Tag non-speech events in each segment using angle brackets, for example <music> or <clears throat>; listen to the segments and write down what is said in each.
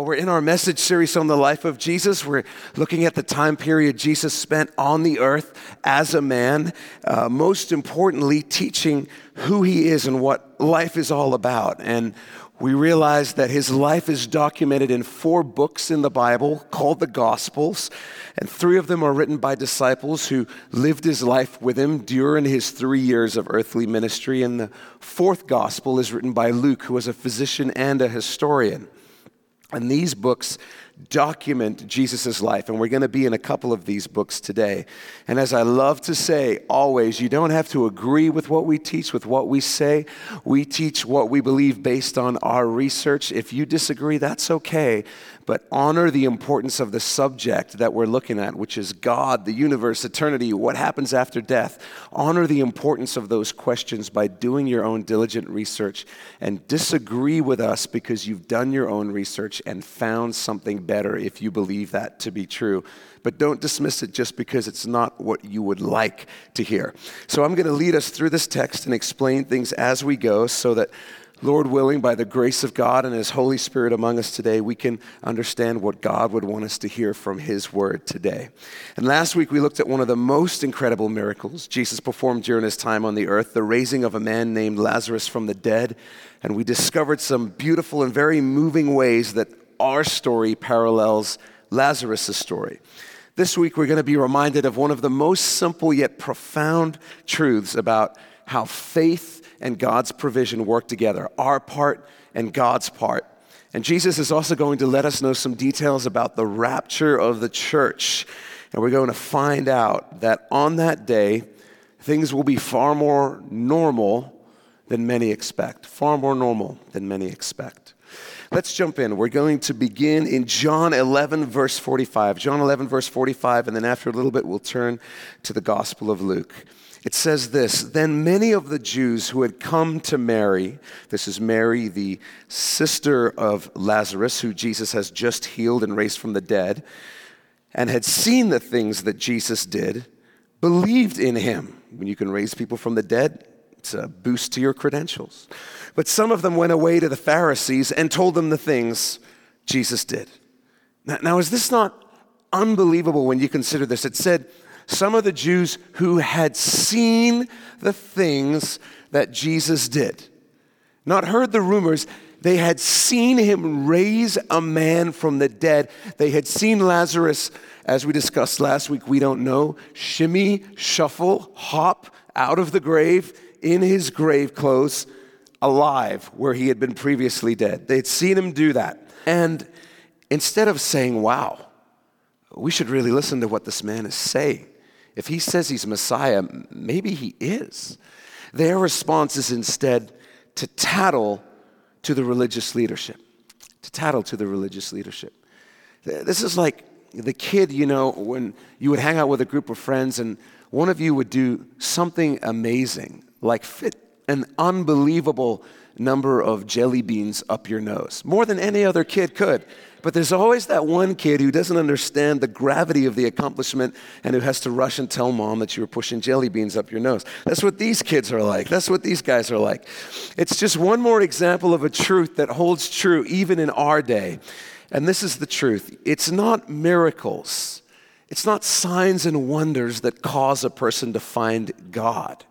Well, we're in our message series on the life of Jesus. We're looking at the time period Jesus spent on the earth as a man, uh, most importantly, teaching who he is and what life is all about. And we realize that his life is documented in four books in the Bible called the Gospels, and three of them are written by disciples who lived his life with him during his three years of earthly ministry. And the fourth Gospel is written by Luke, who was a physician and a historian. And these books document Jesus' life. And we're going to be in a couple of these books today. And as I love to say always, you don't have to agree with what we teach, with what we say. We teach what we believe based on our research. If you disagree, that's okay but honor the importance of the subject that we're looking at, which is God, the universe, eternity, what happens after death. Honor the importance of those questions by doing your own diligent research and disagree with us because you've done your own research and found something better if you believe that to be true. But don't dismiss it just because it's not what you would like to hear. So I'm going to lead us through this text and explain things as we go so that Lord willing, by the grace of God and His Holy Spirit among us today, we can understand what God would want us to hear from His Word today. And last week we looked at one of the most incredible miracles Jesus performed during His time on the earth the raising of a man named Lazarus from the dead. And we discovered some beautiful and very moving ways that our story parallels Lazarus' story. This week we're going to be reminded of one of the most simple yet profound truths about how faith and God's provision work together, our part and God's part. And Jesus is also going to let us know some details about the rapture of the church. And we're going to find out that on that day, things will be far more normal than many expect. Far more normal than many expect. Let's jump in. We're going to begin in John 11, verse 45. John 11, verse 45, and then after a little bit, we'll turn to the Gospel of Luke. It says this Then many of the Jews who had come to Mary, this is Mary, the sister of Lazarus, who Jesus has just healed and raised from the dead, and had seen the things that Jesus did, believed in him. When you can raise people from the dead, it's a uh, boost to your credentials. But some of them went away to the Pharisees and told them the things Jesus did. Now, now is this not unbelievable when you consider this? It said, some of the Jews who had seen the things that Jesus did. Not heard the rumors, they had seen him raise a man from the dead. They had seen Lazarus, as we discussed last week, we don't know, shimmy, shuffle, hop out of the grave in his grave clothes, alive where he had been previously dead. They had seen him do that. And instead of saying, wow, we should really listen to what this man is saying, if he says he's Messiah, maybe he is. Their response is instead to tattle to the religious leadership. To tattle to the religious leadership. This is like the kid, you know, when you would hang out with a group of friends and one of you would do something amazing, like fit an unbelievable number of jelly beans up your nose, more than any other kid could. But there's always that one kid who doesn't understand the gravity of the accomplishment and who has to rush and tell mom that you were pushing jelly beans up your nose. That's what these kids are like. That's what these guys are like. It's just one more example of a truth that holds true even in our day. And this is the truth it's not miracles, it's not signs and wonders that cause a person to find God.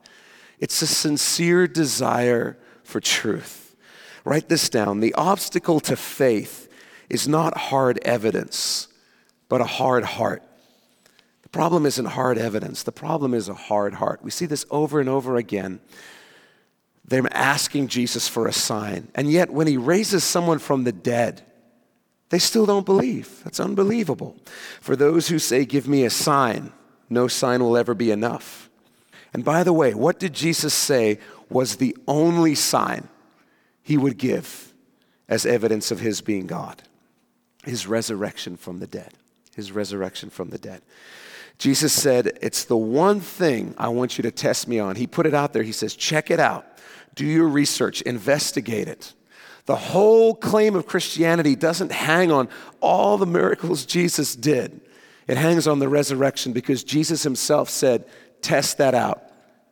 It's a sincere desire for truth. Write this down. The obstacle to faith is not hard evidence, but a hard heart. The problem isn't hard evidence, the problem is a hard heart. We see this over and over again. They're asking Jesus for a sign, and yet when he raises someone from the dead, they still don't believe. That's unbelievable. For those who say, Give me a sign, no sign will ever be enough. And by the way, what did Jesus say was the only sign he would give as evidence of his being God? his resurrection from the dead. His resurrection from the dead. Jesus said, It's the one thing I want you to test me on. He put it out there. He says, Check it out. Do your research, investigate it. The whole claim of Christianity doesn't hang on all the miracles Jesus did. It hangs on the resurrection because Jesus himself said, Test that out.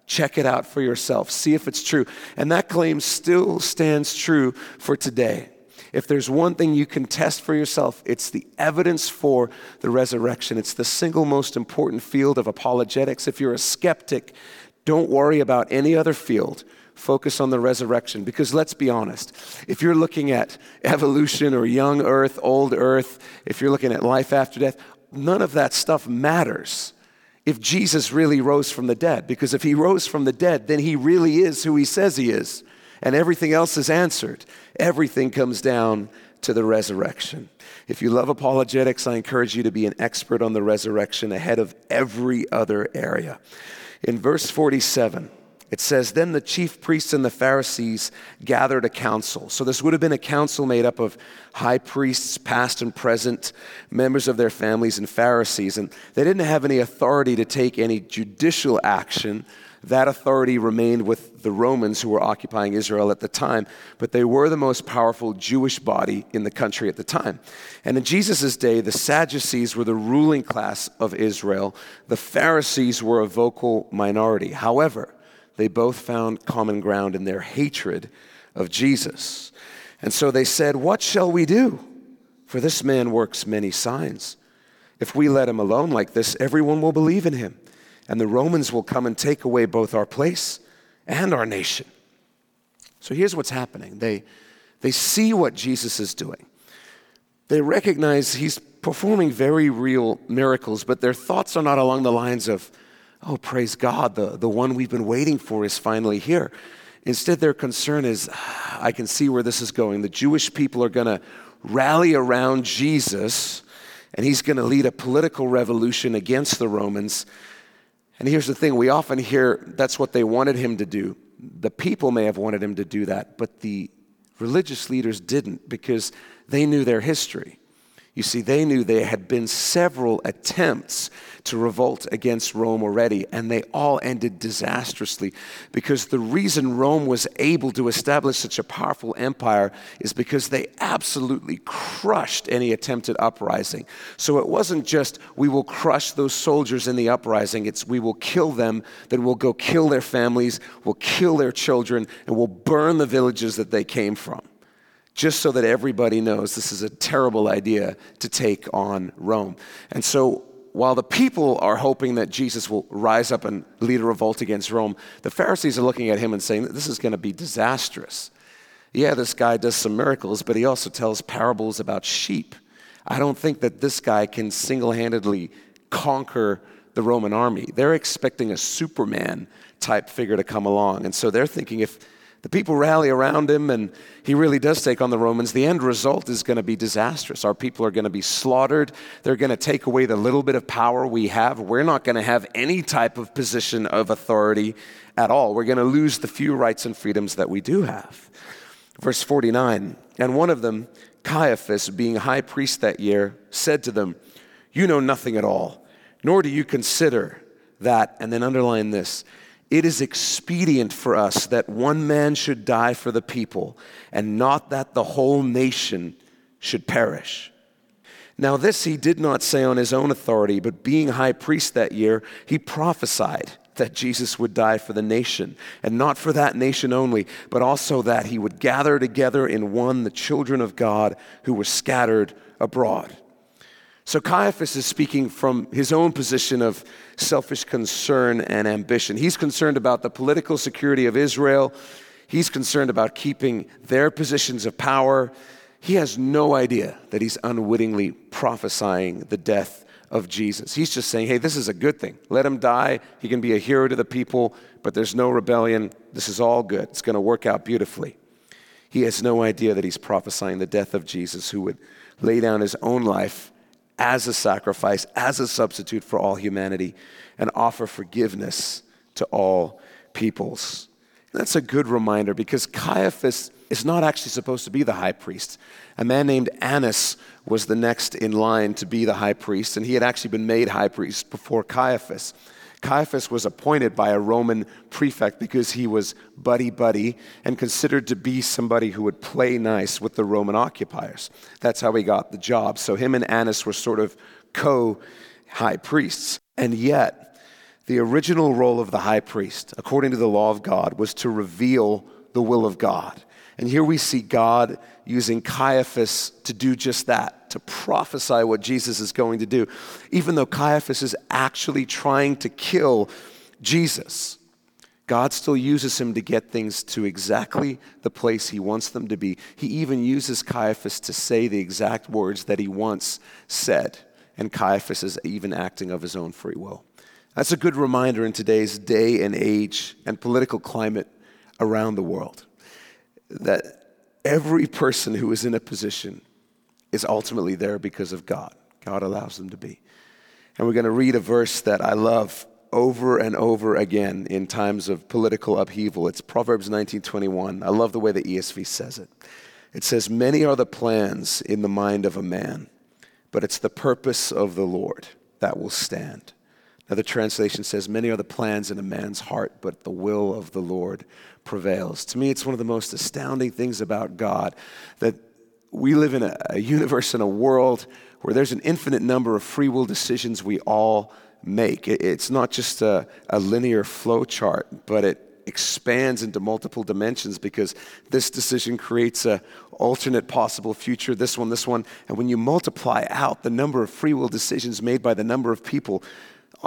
Check it out for yourself. See if it's true. And that claim still stands true for today. If there's one thing you can test for yourself, it's the evidence for the resurrection. It's the single most important field of apologetics. If you're a skeptic, don't worry about any other field. Focus on the resurrection. Because let's be honest, if you're looking at evolution or young earth, old earth, if you're looking at life after death, none of that stuff matters if Jesus really rose from the dead. Because if he rose from the dead, then he really is who he says he is. And everything else is answered. Everything comes down to the resurrection. If you love apologetics, I encourage you to be an expert on the resurrection ahead of every other area. In verse 47, it says, Then the chief priests and the Pharisees gathered a council. So this would have been a council made up of high priests, past and present, members of their families, and Pharisees. And they didn't have any authority to take any judicial action. That authority remained with the Romans who were occupying Israel at the time, but they were the most powerful Jewish body in the country at the time. And in Jesus' day, the Sadducees were the ruling class of Israel, the Pharisees were a vocal minority. However, they both found common ground in their hatred of Jesus. And so they said, What shall we do? For this man works many signs. If we let him alone like this, everyone will believe in him, and the Romans will come and take away both our place and our nation. So here's what's happening they, they see what Jesus is doing, they recognize he's performing very real miracles, but their thoughts are not along the lines of, oh, praise God, the, the one we've been waiting for is finally here. Instead, their concern is, I can see where this is going. The Jewish people are going to rally around Jesus, and he's going to lead a political revolution against the Romans. And here's the thing we often hear that's what they wanted him to do. The people may have wanted him to do that, but the religious leaders didn't because they knew their history. You see, they knew there had been several attempts to revolt against Rome already, and they all ended disastrously because the reason Rome was able to establish such a powerful empire is because they absolutely crushed any attempted uprising. So it wasn't just, we will crush those soldiers in the uprising, it's, we will kill them, then we'll go kill their families, we'll kill their children, and we'll burn the villages that they came from just so that everybody knows this is a terrible idea to take on Rome. And so while the people are hoping that Jesus will rise up and lead a revolt against Rome, the Pharisees are looking at him and saying, This is going to be disastrous. Yeah, this guy does some miracles, but he also tells parables about sheep. I don't think that this guy can single handedly conquer the Roman army. They're expecting a Superman type figure to come along. And so they're thinking if the people rally around him, and he really does take on the Romans. The end result is going to be disastrous. Our people are going to be slaughtered. They're going to take away the little bit of power we have. We're not going to have any type of position of authority at all. We're going to lose the few rights and freedoms that we do have. Verse 49 And one of them, Caiaphas, being high priest that year, said to them, You know nothing at all, nor do you consider that, and then underline this it is expedient for us that one man should die for the people, and not that the whole nation should perish. Now, this he did not say on his own authority, but being high priest that year, he prophesied that Jesus would die for the nation, and not for that nation only, but also that he would gather together in one the children of God who were scattered abroad. So Caiaphas is speaking from his own position of selfish concern and ambition. He's concerned about the political security of Israel. He's concerned about keeping their positions of power. He has no idea that he's unwittingly prophesying the death of Jesus. He's just saying, hey, this is a good thing. Let him die. He can be a hero to the people, but there's no rebellion. This is all good. It's going to work out beautifully. He has no idea that he's prophesying the death of Jesus, who would lay down his own life as a sacrifice, as a substitute for all humanity, and offer forgiveness to all peoples. And that's a good reminder because Caiaphas is not actually supposed to be the high priest. A man named Annas was the next in line to be the high priest, and he had actually been made high priest before Caiaphas. Caiaphas was appointed by a Roman prefect because he was buddy buddy and considered to be somebody who would play nice with the Roman occupiers. That's how he got the job. So him and Annas were sort of co high priests. And yet, the original role of the high priest, according to the law of God, was to reveal the will of God. And here we see God using Caiaphas to do just that, to prophesy what Jesus is going to do, even though Caiaphas is actually trying to kill Jesus. God still uses him to get things to exactly the place he wants them to be. He even uses Caiaphas to say the exact words that he once said. And Caiaphas is even acting of his own free will. That's a good reminder in today's day and age and political climate around the world that every person who is in a position is ultimately there because of God. God allows them to be. And we're going to read a verse that I love over and over again in times of political upheaval. It's Proverbs 19:21. I love the way the ESV says it. It says, "Many are the plans in the mind of a man, but it's the purpose of the Lord that will stand." Another translation says, Many are the plans in a man's heart, but the will of the Lord prevails. To me, it's one of the most astounding things about God that we live in a, a universe and a world where there's an infinite number of free will decisions we all make. It, it's not just a, a linear flow chart, but it expands into multiple dimensions because this decision creates a alternate possible future this one this one and when you multiply out the number of free will decisions made by the number of people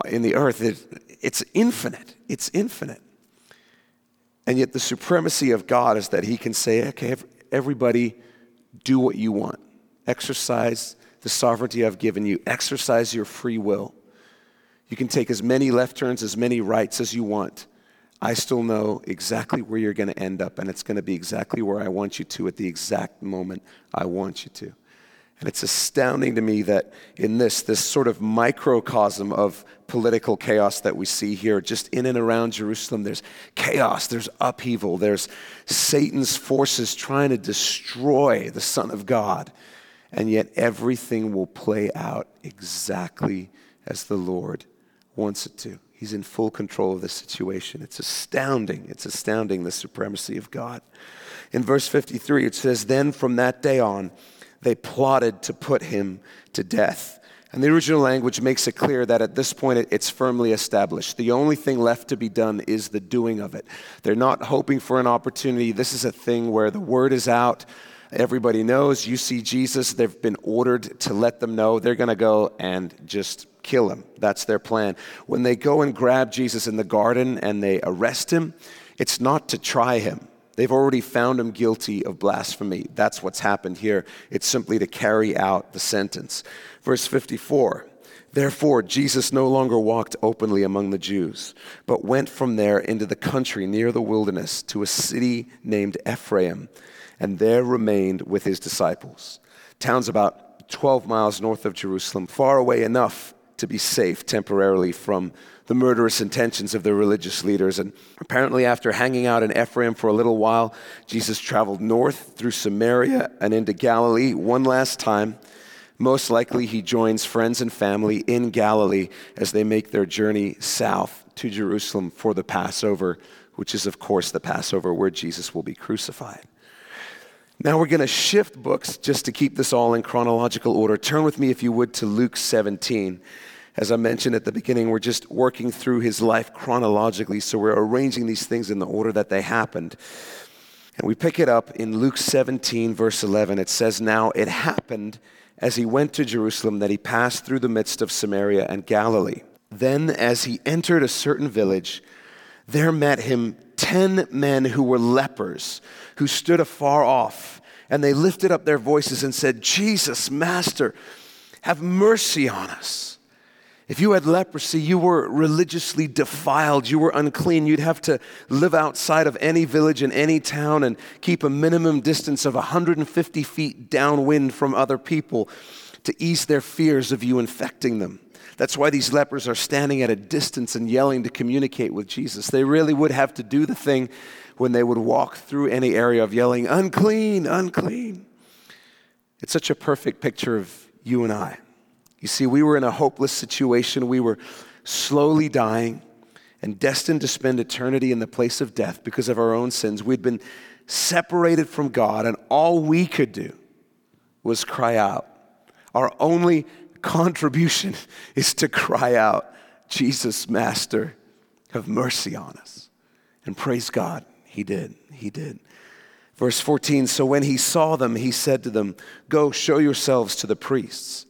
in the earth, it, it's infinite. It's infinite. And yet, the supremacy of God is that He can say, okay, everybody, do what you want. Exercise the sovereignty I've given you, exercise your free will. You can take as many left turns, as many rights as you want. I still know exactly where you're going to end up, and it's going to be exactly where I want you to at the exact moment I want you to. And it's astounding to me that in this, this sort of microcosm of political chaos that we see here, just in and around Jerusalem, there's chaos, there's upheaval, there's Satan's forces trying to destroy the Son of God. And yet everything will play out exactly as the Lord wants it to. He's in full control of the situation. It's astounding. It's astounding the supremacy of God. In verse 53, it says, Then from that day on, they plotted to put him to death. And the original language makes it clear that at this point it's firmly established. The only thing left to be done is the doing of it. They're not hoping for an opportunity. This is a thing where the word is out. Everybody knows. You see Jesus. They've been ordered to let them know. They're going to go and just kill him. That's their plan. When they go and grab Jesus in the garden and they arrest him, it's not to try him. They've already found him guilty of blasphemy. That's what's happened here. It's simply to carry out the sentence. Verse 54 Therefore, Jesus no longer walked openly among the Jews, but went from there into the country near the wilderness to a city named Ephraim, and there remained with his disciples. Town's about 12 miles north of Jerusalem, far away enough to be safe temporarily from the murderous intentions of the religious leaders. And apparently, after hanging out in Ephraim for a little while, Jesus traveled north through Samaria and into Galilee one last time. Most likely, he joins friends and family in Galilee as they make their journey south to Jerusalem for the Passover, which is, of course, the Passover where Jesus will be crucified. Now we're going to shift books just to keep this all in chronological order. Turn with me, if you would, to Luke 17. As I mentioned at the beginning, we're just working through his life chronologically, so we're arranging these things in the order that they happened. And we pick it up in Luke 17, verse 11. It says, Now it happened as he went to Jerusalem that he passed through the midst of Samaria and Galilee. Then, as he entered a certain village, there met him ten men who were lepers, who stood afar off. And they lifted up their voices and said, Jesus, Master, have mercy on us. If you had leprosy, you were religiously defiled, you were unclean. You'd have to live outside of any village in any town and keep a minimum distance of 150 feet downwind from other people to ease their fears of you infecting them. That's why these lepers are standing at a distance and yelling to communicate with Jesus. They really would have to do the thing when they would walk through any area of yelling, unclean, unclean. It's such a perfect picture of you and I. You see, we were in a hopeless situation. We were slowly dying and destined to spend eternity in the place of death because of our own sins. We'd been separated from God, and all we could do was cry out. Our only contribution <laughs> is to cry out, Jesus, Master, have mercy on us. And praise God, He did. He did. Verse 14 So when he saw them, he said to them, Go show yourselves to the priests.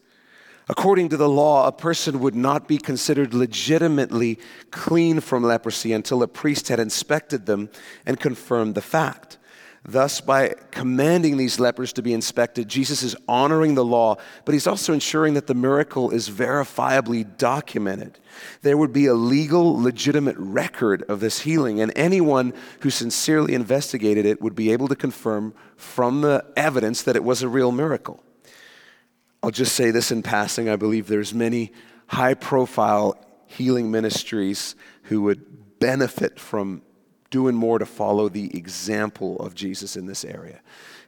According to the law, a person would not be considered legitimately clean from leprosy until a priest had inspected them and confirmed the fact. Thus, by commanding these lepers to be inspected, Jesus is honoring the law, but he's also ensuring that the miracle is verifiably documented. There would be a legal, legitimate record of this healing, and anyone who sincerely investigated it would be able to confirm from the evidence that it was a real miracle. I'll just say this in passing I believe there's many high profile healing ministries who would benefit from doing more to follow the example of Jesus in this area.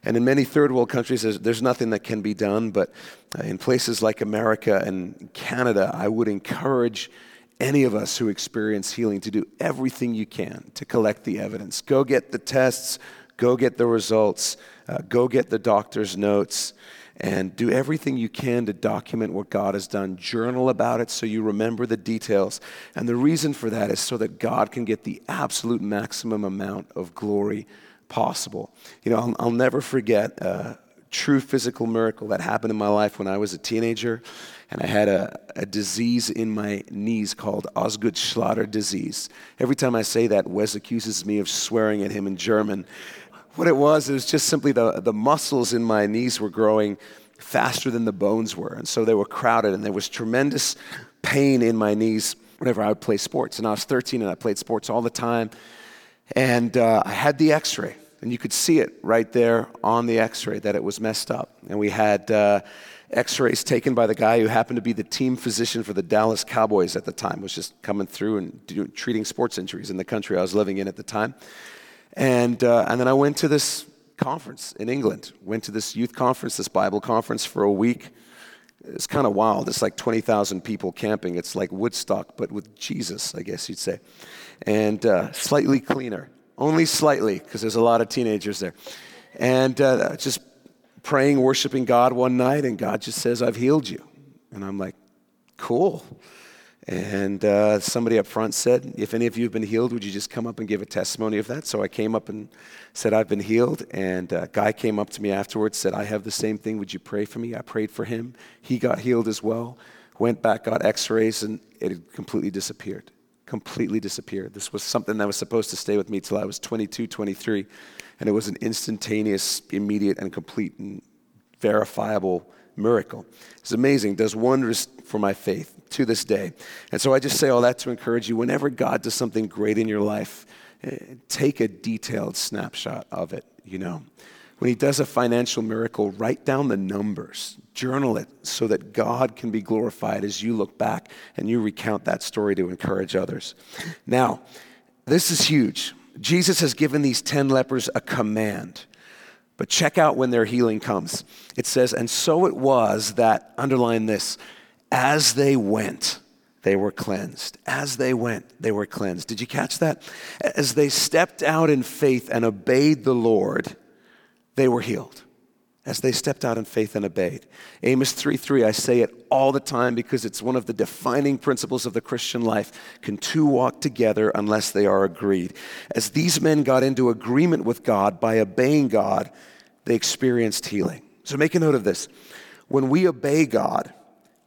And in many third world countries, there's, there's, nothing that can be done. But uh, in places like America and Canada, I would encourage any of us who experience healing to do everything you can to collect the evidence. Go get the tests, go get the results, uh, go get the doctor's notes and do everything you can to document what God has done. Journal about it so you remember the details. And the reason for that is so that God can get the absolute maximum amount of glory possible. You know, I'll, I'll never forget a true physical miracle that happened in my life when I was a teenager. And I had a, a disease in my knees called Osgood-Schlatter disease. Every time I say that, Wes accuses me of swearing at him in German. What it was, it was just simply the, the muscles in my knees were growing faster than the bones were. And so they were crowded, and there was tremendous pain in my knees whenever I would play sports. And I was 13 and I played sports all the time. And uh, I had the x ray, and you could see it right there on the x ray that it was messed up. And we had uh, x rays taken by the guy who happened to be the team physician for the Dallas Cowboys at the time, was just coming through and treating sports injuries in the country I was living in at the time. And, uh, and then I went to this conference in England, went to this youth conference, this Bible conference for a week. It's kind of wild. It's like 20,000 people camping. It's like Woodstock, but with Jesus, I guess you'd say. And uh, slightly cleaner, only slightly, because there's a lot of teenagers there. And uh, just praying, worshiping God one night, and God just says, I've healed you. And I'm like, cool. And uh, somebody up front said, If any of you have been healed, would you just come up and give a testimony of that? So I came up and said, I've been healed. And a guy came up to me afterwards, said, I have the same thing. Would you pray for me? I prayed for him. He got healed as well. Went back, got x rays, and it had completely disappeared. Completely disappeared. This was something that was supposed to stay with me till I was 22, 23. And it was an instantaneous, immediate, and complete and verifiable miracle. It's amazing, does wonders for my faith to this day. And so I just say all that to encourage you whenever God does something great in your life, eh, take a detailed snapshot of it, you know. When he does a financial miracle, write down the numbers, journal it so that God can be glorified as you look back and you recount that story to encourage others. Now, this is huge. Jesus has given these 10 lepers a command. But check out when their healing comes. It says, And so it was that, underline this, as they went, they were cleansed. As they went, they were cleansed. Did you catch that? As they stepped out in faith and obeyed the Lord, they were healed. As they stepped out in faith and obeyed. Amos 3 3, I say it all the time because it's one of the defining principles of the Christian life. Can two walk together unless they are agreed? As these men got into agreement with God by obeying God, they experienced healing. So make a note of this. When we obey God,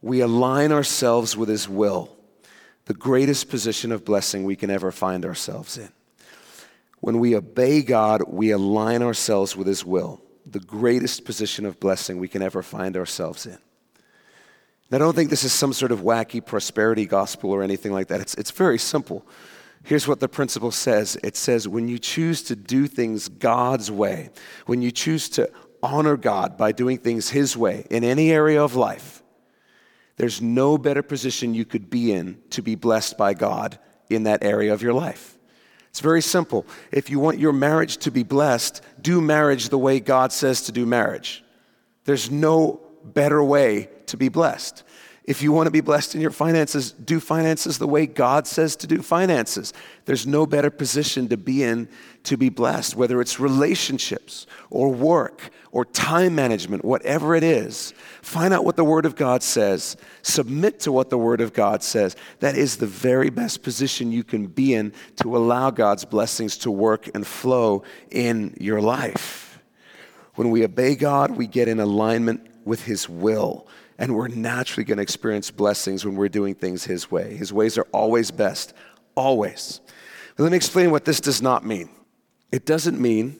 we align ourselves with His will, the greatest position of blessing we can ever find ourselves in. When we obey God, we align ourselves with His will, the greatest position of blessing we can ever find ourselves in. Now, I don't think this is some sort of wacky prosperity gospel or anything like that. It's, it's very simple. Here's what the principle says it says, when you choose to do things God's way, when you choose to honor God by doing things His way in any area of life, there's no better position you could be in to be blessed by God in that area of your life. It's very simple. If you want your marriage to be blessed, do marriage the way God says to do marriage. There's no better way to be blessed. If you want to be blessed in your finances, do finances the way God says to do finances. There's no better position to be in to be blessed, whether it's relationships or work or time management, whatever it is. Find out what the Word of God says, submit to what the Word of God says. That is the very best position you can be in to allow God's blessings to work and flow in your life. When we obey God, we get in alignment with His will. And we're naturally going to experience blessings when we're doing things His way. His ways are always best, always. But let me explain what this does not mean. It doesn't mean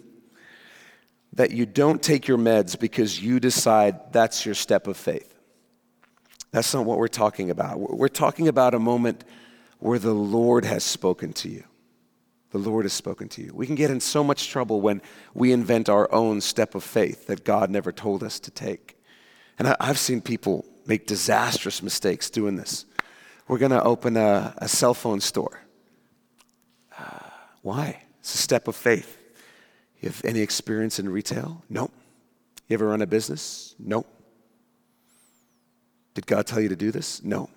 that you don't take your meds because you decide that's your step of faith. That's not what we're talking about. We're talking about a moment where the Lord has spoken to you. The Lord has spoken to you. We can get in so much trouble when we invent our own step of faith that God never told us to take. And I've seen people make disastrous mistakes doing this. We're going to open a, a, cell phone store. Uh, why? It's a step of faith. You have any experience in retail? No. You ever run a business? No. Did God tell you to do this? No.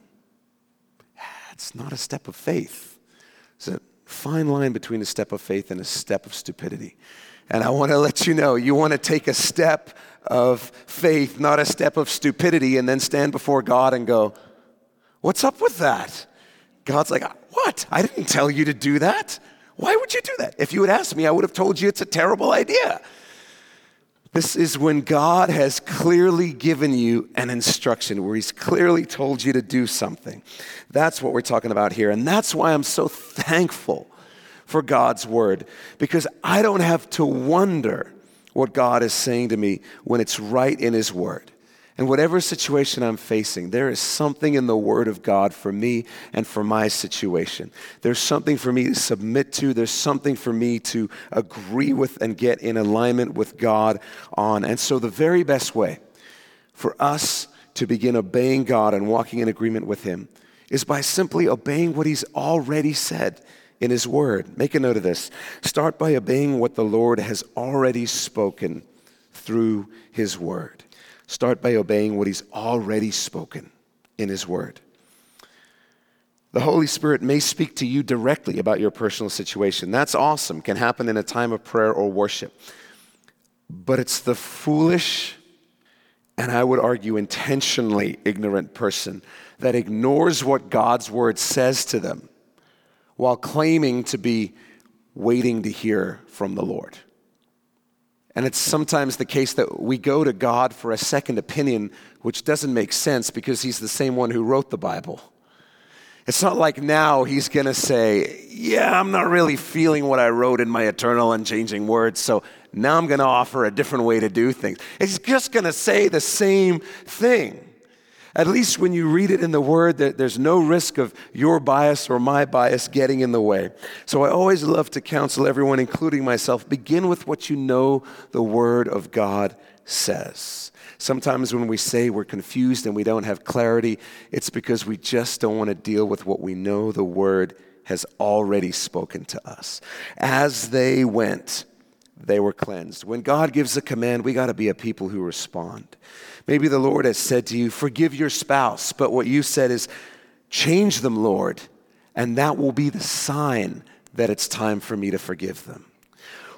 It's not a step of faith. It's a fine line between a step of faith and a step of stupidity. And I want to let you know you want to take a step of faith, not a step of stupidity, and then stand before God and go, What's up with that? God's like, What? I didn't tell you to do that. Why would you do that? If you had asked me, I would have told you it's a terrible idea. This is when God has clearly given you an instruction, where He's clearly told you to do something. That's what we're talking about here. And that's why I'm so thankful for God's word, because I don't have to wonder what God is saying to me when it's right in His word. And whatever situation I'm facing, there is something in the Word of God for me and for my situation. There's something for me to submit to. There's something for me to agree with and get in alignment with God on. And so, the very best way for us to begin obeying God and walking in agreement with Him is by simply obeying what He's already said in His Word. Make a note of this. Start by obeying what the Lord has already spoken through His Word. Start by obeying what He's already spoken in His Word. The Holy Spirit may speak to you directly about your personal situation. That's awesome, can happen in a time of prayer or worship. But it's the foolish, and I would argue intentionally ignorant person that ignores what God's Word says to them while claiming to be waiting to hear from the Lord. And it's sometimes the case that we go to God for a second opinion, which doesn't make sense because He's the same one who wrote the Bible. It's not like now He's going to say, Yeah, I'm not really feeling what I wrote in my eternal unchanging words, so now I'm going to offer a different way to do things. It's just going to say the same thing. At least when you read it in the Word, there's no risk of your bias or my bias getting in the way. So I always love to counsel everyone, including myself, begin with what you know the Word of God says. Sometimes when we say we're confused and we don't have clarity, it's because we just don't want to deal with what we know the Word has already spoken to us. As they went, they were cleansed. When God gives a command, we got to be a people who respond. Maybe the Lord has said to you, Forgive your spouse, but what you said is, Change them, Lord, and that will be the sign that it's time for me to forgive them.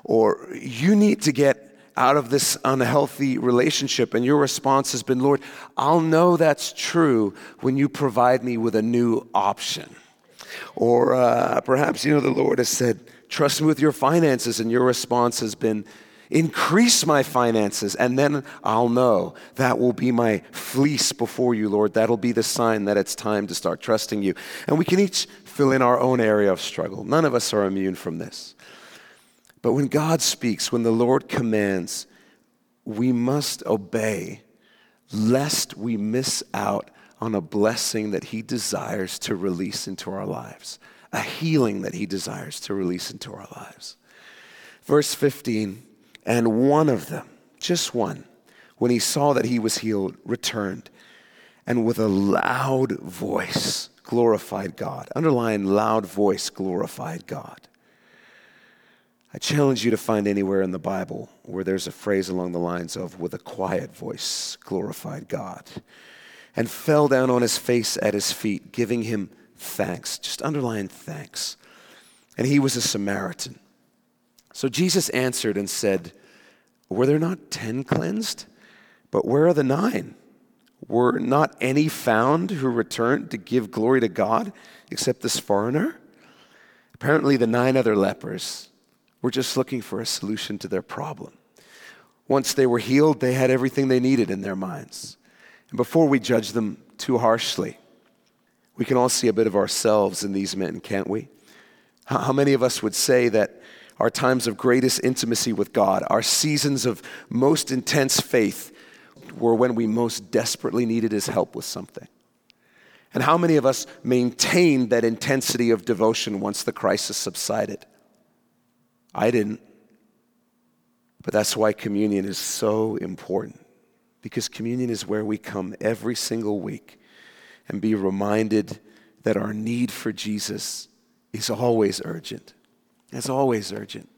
Or you need to get out of this unhealthy relationship, and your response has been, Lord, I'll know that's true when you provide me with a new option. Or uh, perhaps, you know, the Lord has said, Trust me with your finances, and your response has been, Increase my finances, and then I'll know. That will be my fleece before you, Lord. That'll be the sign that it's time to start trusting you. And we can each fill in our own area of struggle. None of us are immune from this. But when God speaks, when the Lord commands, we must obey lest we miss out on a blessing that He desires to release into our lives, a healing that He desires to release into our lives. Verse 15 and one of them, just one, when he saw that he was healed, returned and with a loud voice glorified God. Underline loud voice glorified God. I challenge you to find anywhere in the Bible where there's a phrase along the lines of, with a quiet voice glorified God, and fell down on his face at his feet, giving him thanks. Just underline thanks. And he was a Samaritan. So Jesus answered and said, Were there not ten cleansed? But where are the nine? Were not any found who returned to give glory to God except this foreigner? Apparently, the nine other lepers were just looking for a solution to their problem. Once they were healed, they had everything they needed in their minds. And before we judge them too harshly, we can all see a bit of ourselves in these men, can't we? How many of us would say that our times of greatest intimacy with God, our seasons of most intense faith, were when we most desperately needed His help with something? And how many of us maintained that intensity of devotion once the crisis subsided? I didn't. But that's why communion is so important. Because communion is where we come every single week and be reminded that our need for Jesus is always urgent. It's always urgent.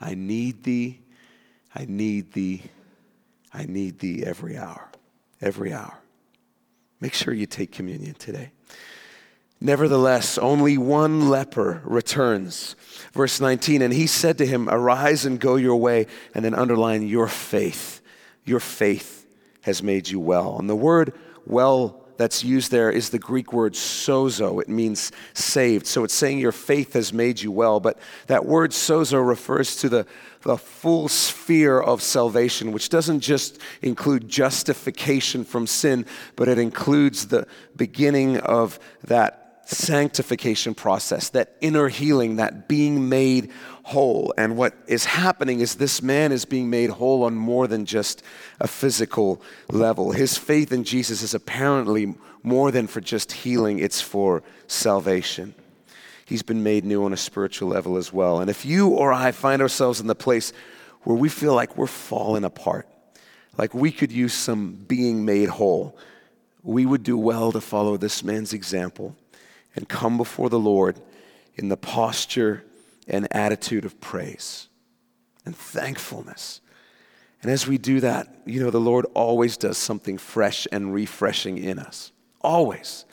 I need thee. I need thee. I need thee every hour. Every hour. Make sure you take communion today. Nevertheless, only one leper returns. Verse 19, and he said to him, Arise and go your way, and then underline your faith. Your faith has made you well. And the word well that's used there is the Greek word sozo. It means saved. So it's saying your faith has made you well. But that word sozo refers to the, the full sphere of salvation, which doesn't just include justification from sin, but it includes the beginning of that sanctification process, that inner healing, that being made whole. And what is happening is this man is being made whole on more than just a physical level. His faith in Jesus is apparently more than for just healing, it's for salvation. He's been made new on a spiritual level as well. And if you or I find ourselves in the place where we feel like we're falling apart, like we could use some being made whole, we would do well to follow this man's example and come before the Lord in the posture and attitude of praise and thankfulness. And as we do that, you know, the Lord always does something fresh and refreshing in us. Always.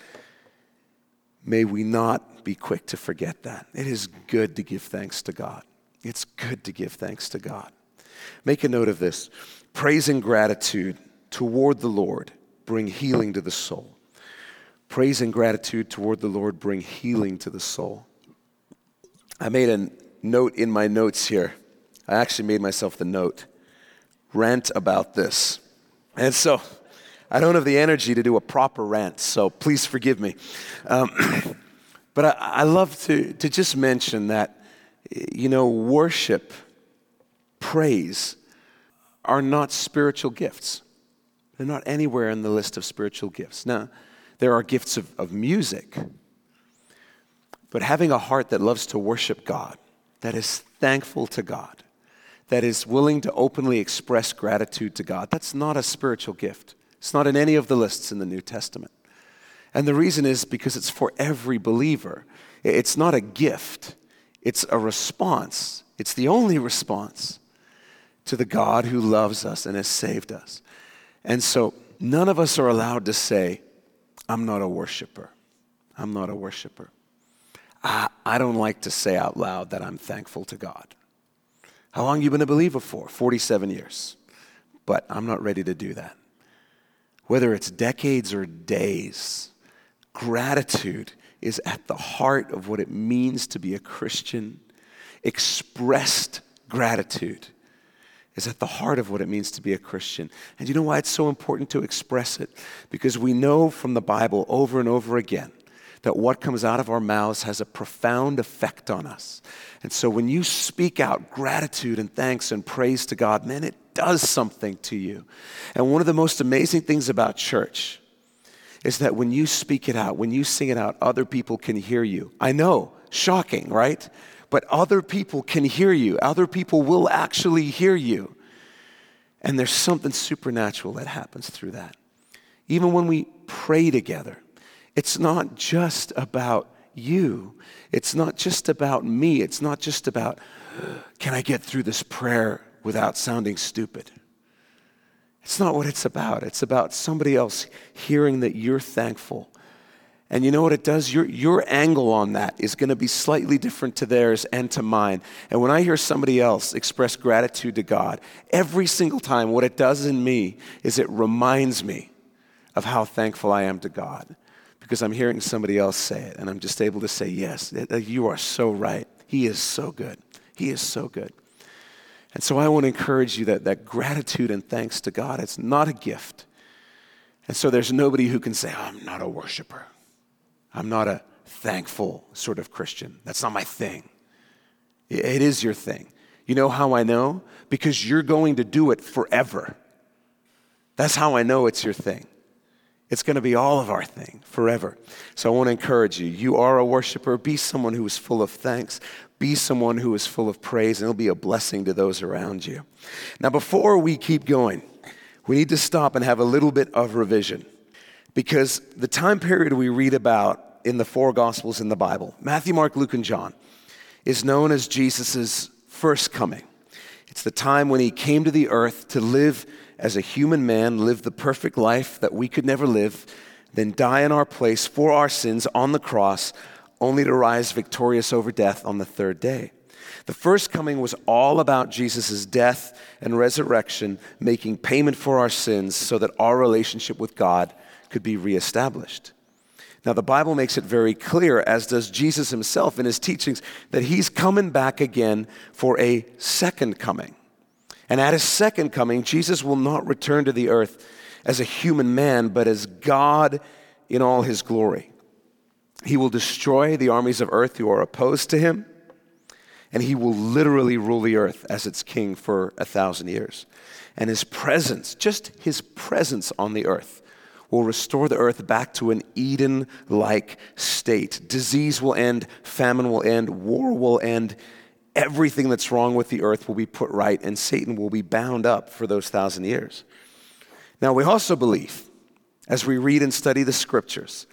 May we not be quick to forget that. It is good to give thanks to God. It's good to give thanks to God. Make a note of this praise and gratitude toward the Lord bring healing to the soul. Praise and gratitude toward the Lord bring healing to the soul. I made a note in my notes here. I actually made myself the note rant about this. And so I don't have the energy to do a proper rant, so please forgive me. Um, <clears throat> but I, I love to, to just mention that, you know, worship, praise are not spiritual gifts. They're not anywhere in the list of spiritual gifts. Now, there are gifts of, of music. But having a heart that loves to worship God, that is thankful to God, that is willing to openly express gratitude to God, that's not a spiritual gift. It's not in any of the lists in the New Testament. And the reason is because it's for every believer. It's not a gift, it's a response. It's the only response to the God who loves us and has saved us. And so none of us are allowed to say, I'm not a worshiper. I'm not a worshiper. I, I don't like to say out loud that I'm thankful to God. How long you been a believer for? 47 years. But I'm not ready to do that. Whether it's decades or days, gratitude is at the heart of what it means to be a Christian. Expressed gratitude is at the heart of what it means to be a Christian. And you know why it's so important to express it? Because we know from the Bible over and over again that what comes out of our mouths has a profound effect on us. And so when you speak out gratitude and thanks and praise to God, man, it does something to you. And one of the most amazing things about church is that when you speak it out, when you sing it out, other people can hear you. I know, shocking, right? but other people can hear you. Other people will actually hear you. And there's something supernatural that happens through that. Even when we pray together, it's not just about you. It's not just about me. It's not just about, can I get through this prayer without sounding stupid? It's not what it's about. It's about somebody else hearing that you're thankful and you know what it does? Your, your angle on that is going to be slightly different to theirs and to mine. And when I hear somebody else express gratitude to God, every single time, what it does in me is it reminds me of how thankful I am to God because I'm hearing somebody else say it. And I'm just able to say, Yes, you are so right. He is so good. He is so good. And so I want to encourage you that, that gratitude and thanks to God, it's not a gift. And so there's nobody who can say, oh, I'm not a worshiper. I'm not a thankful sort of Christian. That's not my thing. It is your thing. You know how I know? Because you're going to do it forever. That's how I know it's your thing. It's going to be all of our thing forever. So I want to encourage you. You are a worshiper. Be someone who is full of thanks. Be someone who is full of praise, and it'll be a blessing to those around you. Now, before we keep going, we need to stop and have a little bit of revision because the time period we read about in the four Gospels in the Bible Matthew, Mark, Luke, and John is known as Jesus' first coming. It's the time when he came to the earth to live as a human man, live the perfect life that we could never live, then die in our place for our sins on the cross, only to rise victorious over death on the third day. The first coming was all about Jesus' death and resurrection, making payment for our sins so that our relationship with God could be reestablished. Now, the Bible makes it very clear, as does Jesus himself in his teachings, that he's coming back again for a second coming. And at his second coming, Jesus will not return to the earth as a human man, but as God in all his glory. He will destroy the armies of earth who are opposed to him, and he will literally rule the earth as its king for a thousand years. And his presence, just his presence on the earth, will restore the earth back to an Eden like state. Disease will end, famine will end, war will end. Everything that's wrong with the earth will be put right, and Satan will be bound up for those thousand years. Now, we also believe, as we read and study the scriptures,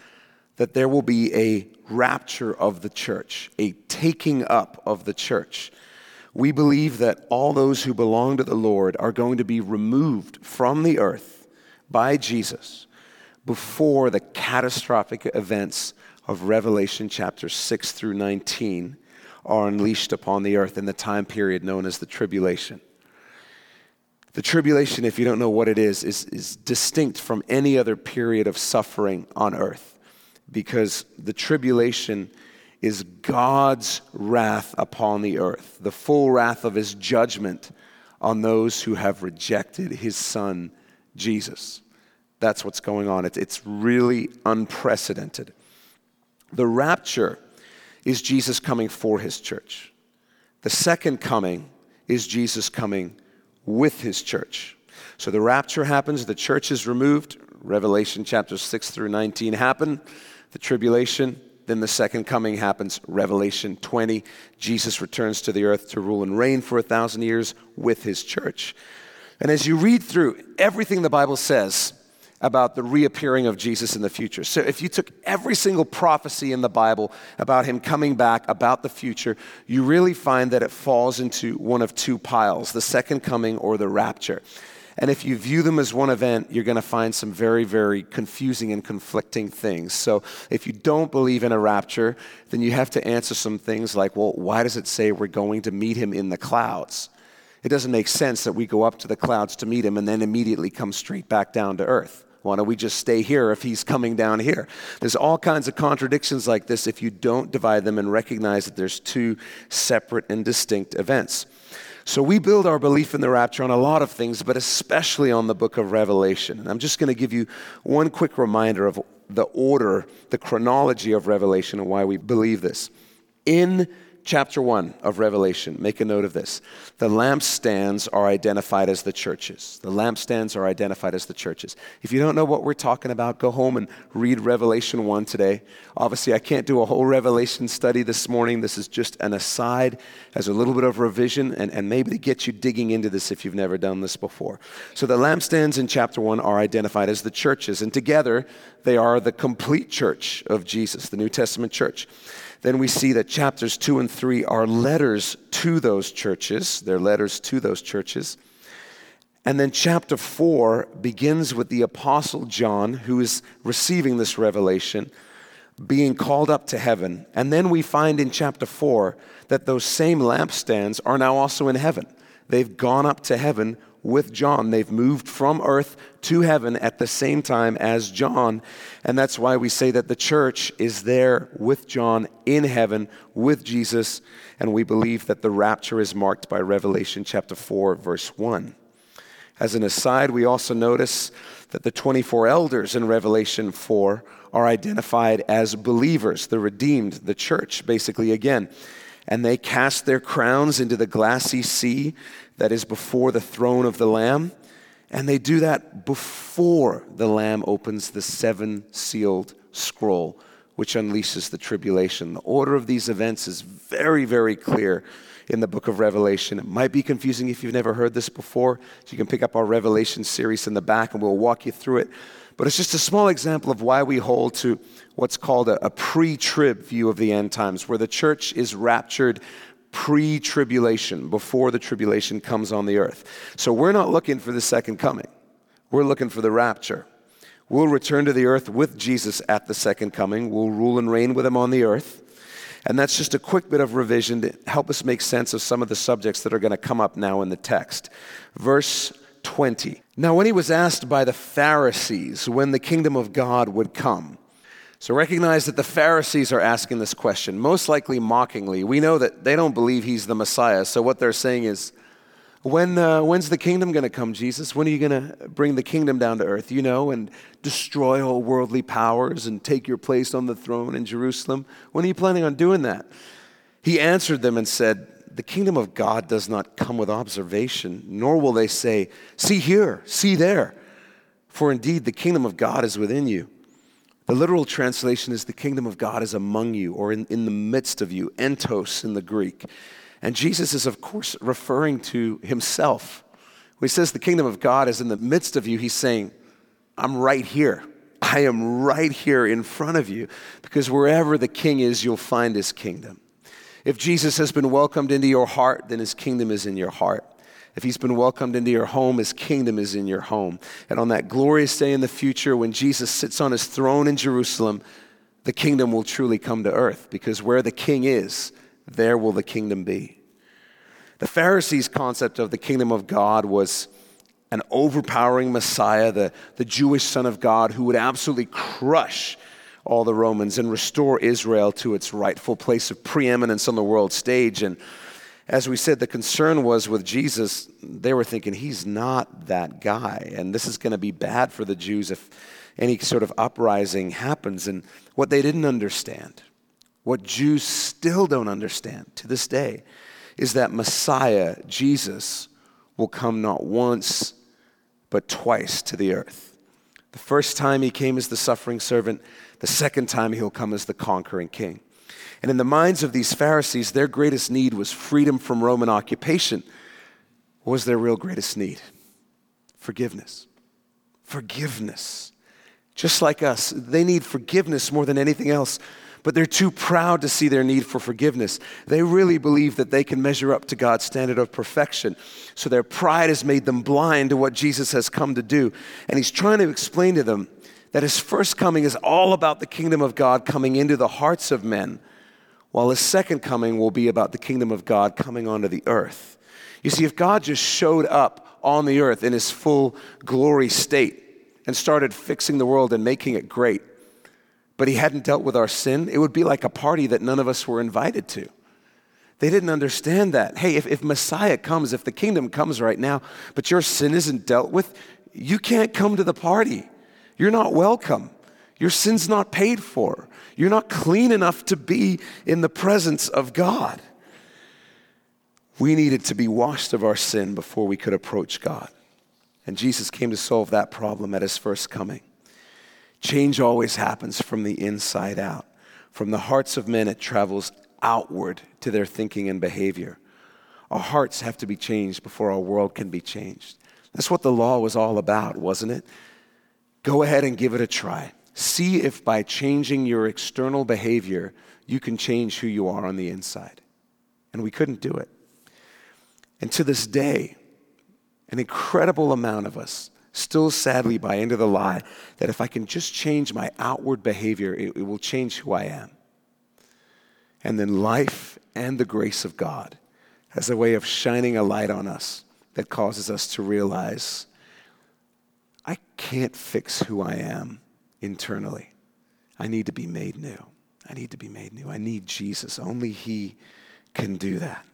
that there will be a rapture of the church, a taking up of the church. We believe that all those who belong to the Lord are going to be removed from the earth by Jesus before the catastrophic events of Revelation chapters 6 through 19 are unleashed upon the earth in the time period known as the tribulation. The tribulation, if you don't know what it is, is, is distinct from any other period of suffering on earth because the tribulation is God's wrath upon the earth, the full wrath of his judgment on those who have rejected his son, Jesus. That's what's going on. It's, it's really unprecedented. The rapture is Jesus coming for his church. The second coming is Jesus coming with his church. So the rapture happens, the church is removed. Revelation chapters 6 through 19 happen. The tribulation, then the second coming happens. Revelation 20, Jesus returns to the earth to rule and reign for a thousand years with his church. And as you read through everything the Bible says about the reappearing of Jesus in the future. So, if you took every single prophecy in the Bible about him coming back, about the future, you really find that it falls into one of two piles the second coming or the rapture. And if you view them as one event, you're going to find some very, very confusing and conflicting things. So, if you don't believe in a rapture, then you have to answer some things like, well, why does it say we're going to meet him in the clouds? It doesn't make sense that we go up to the clouds to meet him and then immediately come straight back down to earth. Why don't we just stay here if he's coming down here? There's all kinds of contradictions like this if you don't divide them and recognize that there's two separate and distinct events. So we build our belief in the rapture on a lot of things, but especially on the book of Revelation. And I'm just going to give you one quick reminder of the order, the chronology of Revelation and why we believe this. In chapter 1 of Revelation, make a note of this. The lampstands are identified as the churches. The lampstands are identified as the churches. If you don't know what we're talking about, go home and read Revelation 1 today. Obviously, I can't do a whole Revelation study this morning. This is just an aside as a little bit of revision and, and maybe to get you digging into this if you've never done this before. So, the lampstands in chapter 1 are identified as the churches, and together they are the complete church of Jesus, the New Testament church then we see that chapters 2 and 3 are letters to those churches. They're letters to those churches. And then chapter 4 begins with the Apostle John, who is receiving this revelation, being called up to heaven. And then we find in chapter 4 that those same lampstands are now also in heaven. They've gone up to heaven with John. They've moved from earth to heaven at the same time as John. And that's why we say that the church is there with John in heaven with Jesus. And we believe that the rapture is marked by Revelation chapter 4, verse 1. As an aside, we also notice that the 24 elders in Revelation 4 are identified as believers, the redeemed, the church, basically, again. And they cast their crowns into the glassy sea that is before the throne of the Lamb. And they do that before the Lamb opens the seven sealed scroll, which unleashes the tribulation. The order of these events is very, very clear in the book of Revelation. It might be confusing if you've never heard this before. So you can pick up our Revelation series in the back and we'll walk you through it. But it's just a small example of why we hold to what's called a, a pre trib view of the end times, where the church is raptured pre tribulation, before the tribulation comes on the earth. So we're not looking for the second coming, we're looking for the rapture. We'll return to the earth with Jesus at the second coming. We'll rule and reign with him on the earth. And that's just a quick bit of revision to help us make sense of some of the subjects that are going to come up now in the text. Verse 20. Now, when he was asked by the Pharisees when the kingdom of God would come, so recognize that the Pharisees are asking this question, most likely mockingly. We know that they don't believe he's the Messiah, so what they're saying is, when, uh, when's the kingdom going to come, Jesus? When are you going to bring the kingdom down to earth, you know, and destroy all worldly powers and take your place on the throne in Jerusalem? When are you planning on doing that? He answered them and said, The kingdom of God does not come with observation, nor will they say, See here, see there. For indeed, the kingdom of God is within you. The literal translation is, The kingdom of God is among you, or in, in the midst of you, entos in the Greek. And Jesus is, of course, referring to himself. When he says the kingdom of God is in the midst of you, he's saying, I'm right here. I am right here in front of you because wherever the king is, you'll find his kingdom. If Jesus has been welcomed into your heart, then his kingdom is in your heart. If he's been welcomed into your home, his kingdom is in your home. And on that glorious day in the future, when Jesus sits on his throne in Jerusalem, the kingdom will truly come to earth because where the king is, there will the kingdom be. The Pharisees' concept of the kingdom of God was an overpowering Messiah, the, the Jewish Son of God, who would absolutely crush all the Romans and restore Israel to its rightful place of preeminence on the world stage. And as we said, the concern was with Jesus, they were thinking he's not that guy. And this is going to be bad for the Jews if any sort of uprising happens. And what they didn't understand what Jews still don't understand to this day is that Messiah, Jesus, will come not once, but twice to the earth. The first time he came as the suffering servant, the second time he'll come as the conquering king. And in the minds of these Pharisees, their greatest need was freedom from Roman occupation. What was their real greatest need? Forgiveness. Forgiveness. Just like us, they need forgiveness more than anything else but they're too proud to see their need for forgiveness. They really believe that they can measure up to God's standard of perfection. So their pride has made them blind to what Jesus has come to do. And he's trying to explain to them that his first coming is all about the kingdom of God coming into the hearts of men, while his second coming will be about the kingdom of God coming onto the earth. You see, if God just showed up on the earth in his full glory state and started fixing the world and making it great, but he hadn't dealt with our sin, it would be like a party that none of us were invited to. They didn't understand that. Hey, if, if Messiah comes, if the kingdom comes right now, but your sin isn't dealt with, you can't come to the party. You're not welcome. Your sin's not paid for. You're not clean enough to be in the presence of God. We needed to be washed of our sin before we could approach God. And Jesus came to solve that problem at his first coming. Change always happens from the inside out. From the hearts of men, it travels outward to their thinking and behavior. Our hearts have to be changed before our world can be changed. That's what the law was all about, wasn't it? Go ahead and give it a try. See if by changing your external behavior, you can change who you are on the inside. And we couldn't do it. And to this day, an incredible amount of us still sadly buy into the lie that if I can just change my outward behavior, it, it will change who I am. And then life and the grace of God has a way of shining a light on us that causes us to realize I can't fix who I am internally. I need to be made new. I need to be made new. I need Jesus. Only He can do that.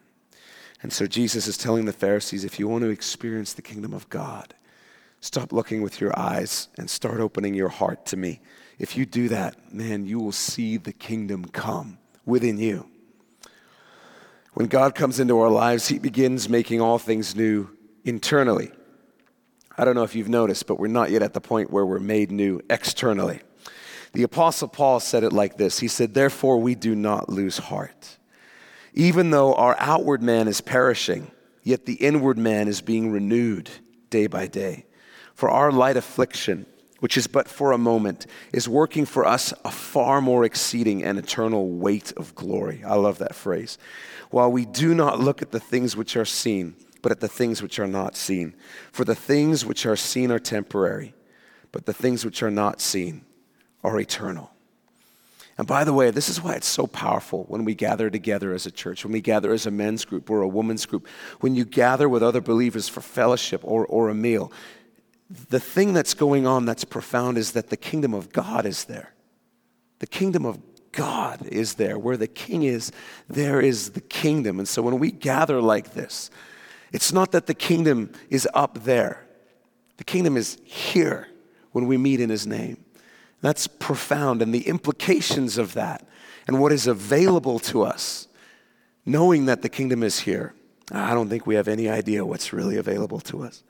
And so Jesus is telling the Pharisees if you want to experience the kingdom of God, stop looking with your eyes and start opening your heart to me. If you do that, man, you will see the kingdom come within you. When God comes into our lives, He begins making all things new internally. I don't know if you've noticed, but we're not yet at the point where we're made new externally. The Apostle Paul said it like this He said, Therefore, we do not lose heart. Even though our outward man is perishing, yet the inward man is being renewed day by day. For our light affliction, which is but for a moment, is working for us a far more exceeding and eternal weight of glory. I love that phrase. While we do not look at the things which are seen, but at the things which are not seen. For the things which are seen are temporary, but the things which are not seen are eternal. And by the way, this is why it's so powerful when we gather together as a church, when we gather as a men's group or a women's group, when you gather with other believers for fellowship or, or a meal. The thing that's going on that's profound is that the kingdom of God is there. The kingdom of God is there. Where the king is, there is the kingdom. And so when we gather like this, it's not that the kingdom is up there, the kingdom is here when we meet in his name. That's profound. And the implications of that and what is available to us, knowing that the kingdom is here, I don't think we have any idea what's really available to us.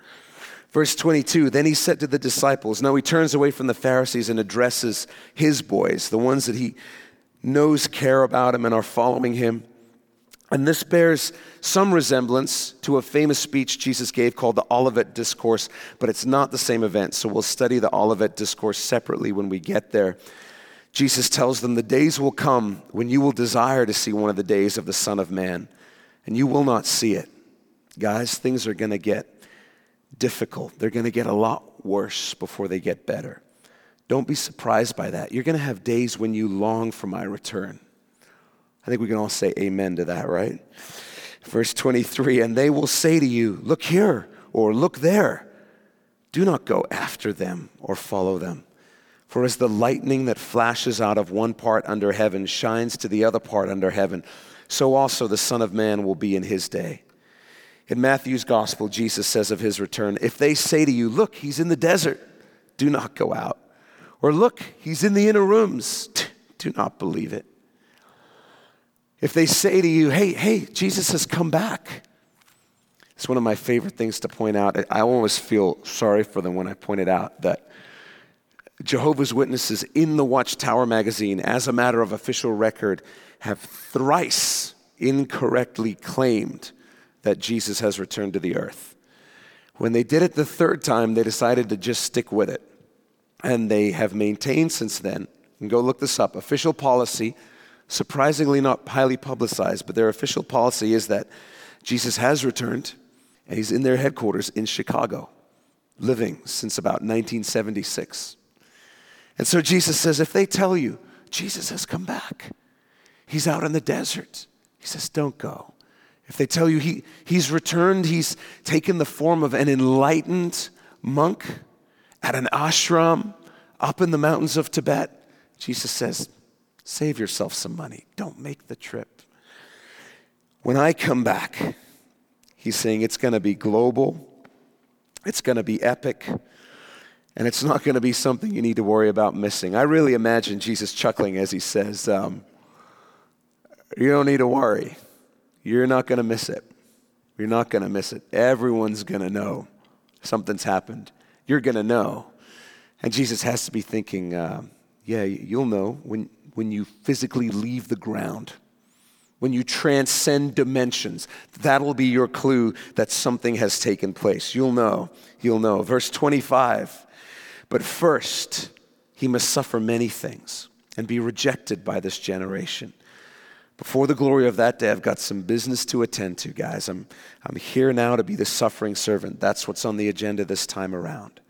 Verse 22 Then he said to the disciples, Now he turns away from the Pharisees and addresses his boys, the ones that he knows care about him and are following him. And this bears some resemblance to a famous speech Jesus gave called the Olivet Discourse, but it's not the same event. So we'll study the Olivet Discourse separately when we get there. Jesus tells them, The days will come when you will desire to see one of the days of the Son of Man, and you will not see it. Guys, things are going to get difficult. They're going to get a lot worse before they get better. Don't be surprised by that. You're going to have days when you long for my return. I think we can all say amen to that, right? Verse 23 And they will say to you, Look here, or look there. Do not go after them or follow them. For as the lightning that flashes out of one part under heaven shines to the other part under heaven, so also the Son of Man will be in his day. In Matthew's gospel, Jesus says of his return, If they say to you, Look, he's in the desert, do not go out. Or look, he's in the inner rooms, <tsk> do not believe it. If they say to you, hey, hey, Jesus has come back, it's one of my favorite things to point out. I always feel sorry for them when I point it out that Jehovah's Witnesses in the Watchtower magazine, as a matter of official record, have thrice incorrectly claimed that Jesus has returned to the earth. When they did it the third time, they decided to just stick with it. And they have maintained since then, and go look this up, official policy surprisingly not highly publicized, but their official policy is that Jesus has returned and he's in their headquarters in Chicago, living since about 1976. And so Jesus says, if they tell you Jesus has come back, he's out in the desert, he says, don't go. If they tell you he, he's returned, he's taken the form of an enlightened monk at an ashram up in the mountains of Tibet, Jesus says, Save yourself some money. Don't make the trip. When I come back, he's saying it's going to be global, it's going to be epic, and it's not going to be something you need to worry about missing. I really imagine Jesus chuckling as he says, um, You don't need to worry. You're not going to miss it. You're not going to miss it. Everyone's going to know something's happened. You're going to know. And Jesus has to be thinking, uh, yeah, you'll know when, when you physically leave the ground, when you transcend dimensions. That'll be your clue that something has taken place. You'll know. You'll know. Verse 25. But first, he must suffer many things and be rejected by this generation. Before the glory of that day, I've got some business to attend to, guys. I'm, I'm here now to be the suffering servant. That's what's on the agenda this time around.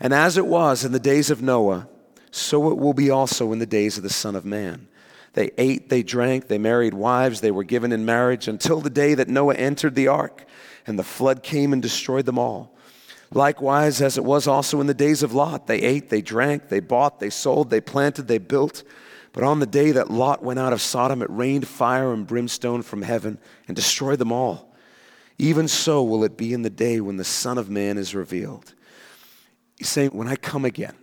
And as it was in the days of Noah, so it will be also in the days of the Son of Man. They ate, they drank, they married wives, they were given in marriage until the day that Noah entered the ark and the flood came and destroyed them all. Likewise, as it was also in the days of Lot, they ate, they drank, they bought, they sold, they planted, they built. But on the day that Lot went out of Sodom, it rained fire and brimstone from heaven and destroyed them all. Even so will it be in the day when the Son of Man is revealed. He's saying, When I come again,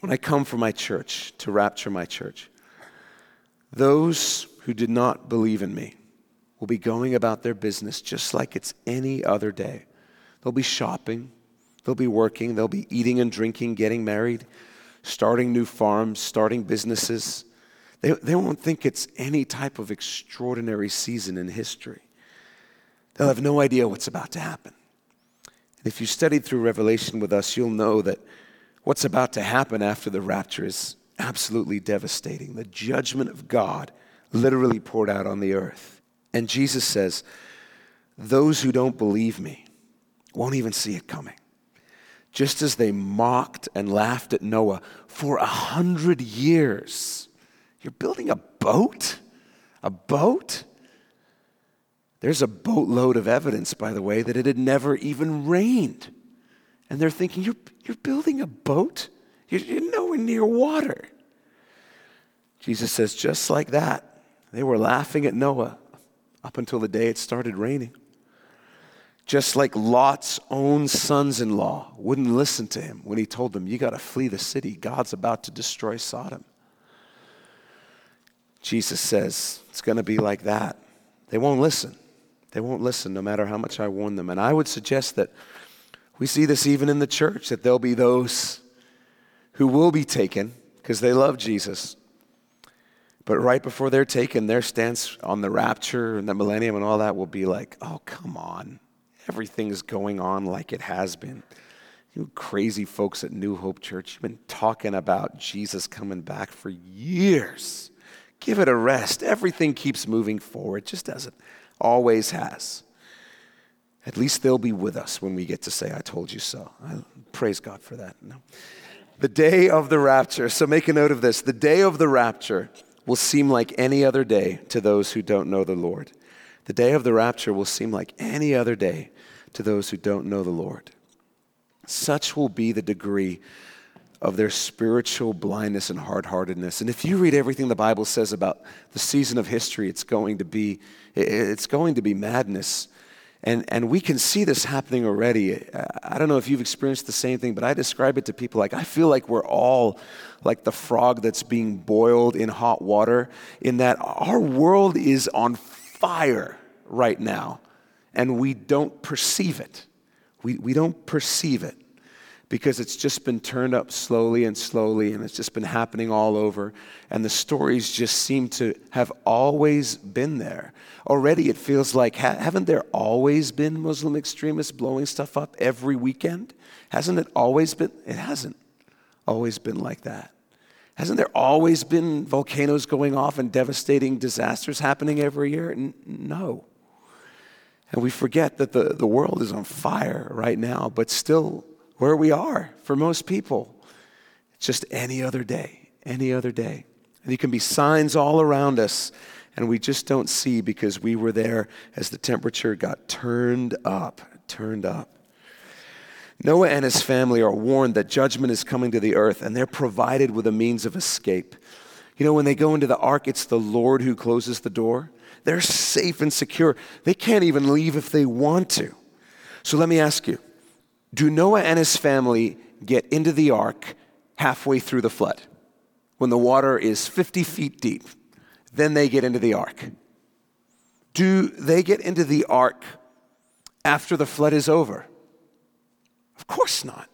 when I come for my church, to rapture my church, those who did not believe in me will be going about their business just like it's any other day. They'll be shopping, they'll be working, they'll be eating and drinking, getting married, starting new farms, starting businesses. They, they won't think it's any type of extraordinary season in history. They'll have no idea what's about to happen. And if you studied through Revelation with us, you'll know that what's about to happen after the rapture is absolutely devastating. The judgment of God literally poured out on the earth. And Jesus says, Those who don't believe me won't even see it coming. Just as they mocked and laughed at Noah for a hundred years. You're building a boat? A boat? There's a boatload of evidence, by the way, that it had never even rained. And they're thinking, You're, you're building a boat? You're, nowhere near water. Jesus says, Just like that, they were laughing at Noah up until the day it started raining. Just like Lot's own sons in law wouldn't listen to him when he told them, You got to flee the city. God's about to destroy Sodom. Jesus says, It's going to be like that. They won't listen. They won't listen no matter how much I warn them. And I would suggest that we see this even in the church that there'll be those who will be taken because they love Jesus. But right before they're taken, their stance on the rapture and the millennium and all that will be like, oh, come on. Everything's going on like it has been. You crazy folks at New Hope Church, you've been talking about Jesus coming back for years. Give it a rest. Everything keeps moving forward, just as it always has. At least they'll be with us when we get to say, I told you so. I praise God for that. No. The day of the rapture. So make a note of this. The day of the rapture will seem like any other day to those who don't know the Lord. The day of the rapture will seem like any other day to those who don't know the Lord. Such will be the degree of their spiritual blindness and hard heartedness. And if you read everything the Bible says about the season of history, it's going to be it's going to be madness. And, and we can see this happening already. I don't know if you've experienced the same thing, but I describe it to people like I feel like we're all like the frog that's being boiled in hot water, in that our world is on fire right now, and we don't perceive it. We, we don't perceive it because it's just been turned up slowly and slowly, and it's just been happening all over. And the stories just seem to have always been there. Already, it feels like, ha- haven't there always been Muslim extremists blowing stuff up every weekend? Hasn't it always been? It hasn't always been like that. Hasn't there always been volcanoes going off and devastating disasters happening every year? N- no. And we forget that the, the world is on fire right now, but still where we are for most people. It's just any other day, any other day. And there can be signs all around us, and we just don't see because we were there as the temperature got turned up, turned up. Noah and his family are warned that judgment is coming to the earth, and they're provided with a means of escape. You know, when they go into the ark, it's the Lord who closes the door. They're safe and secure. They can't even leave if they want to. So let me ask you do Noah and his family get into the ark halfway through the flood? When the water is 50 feet deep, then they get into the ark. Do they get into the ark after the flood is over? Of course not.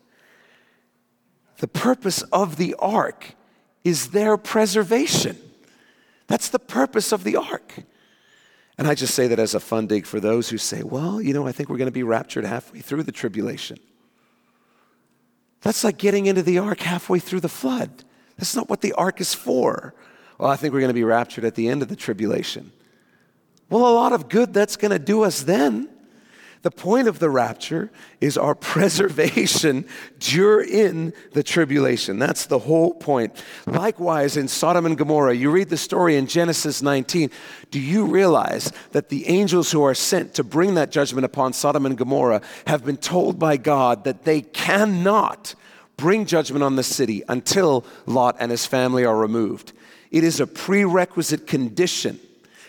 The purpose of the ark is their preservation. That's the purpose of the ark. And I just say that as a fun dig for those who say, well, you know, I think we're going to be raptured halfway through the tribulation. That's like getting into the ark halfway through the flood. That's not what the ark is for. Well, I think we're going to be raptured at the end of the tribulation. Well, a lot of good that's going to do us then. The point of the rapture is our <laughs> preservation during the tribulation. That's the whole point. Likewise, in Sodom and Gomorrah, you read the story in Genesis 19. Do you realize that the angels who are sent to bring that judgment upon Sodom and Gomorrah have been told by God that they cannot bring judgment on the city until Lot and his family are removed? It is a prerequisite condition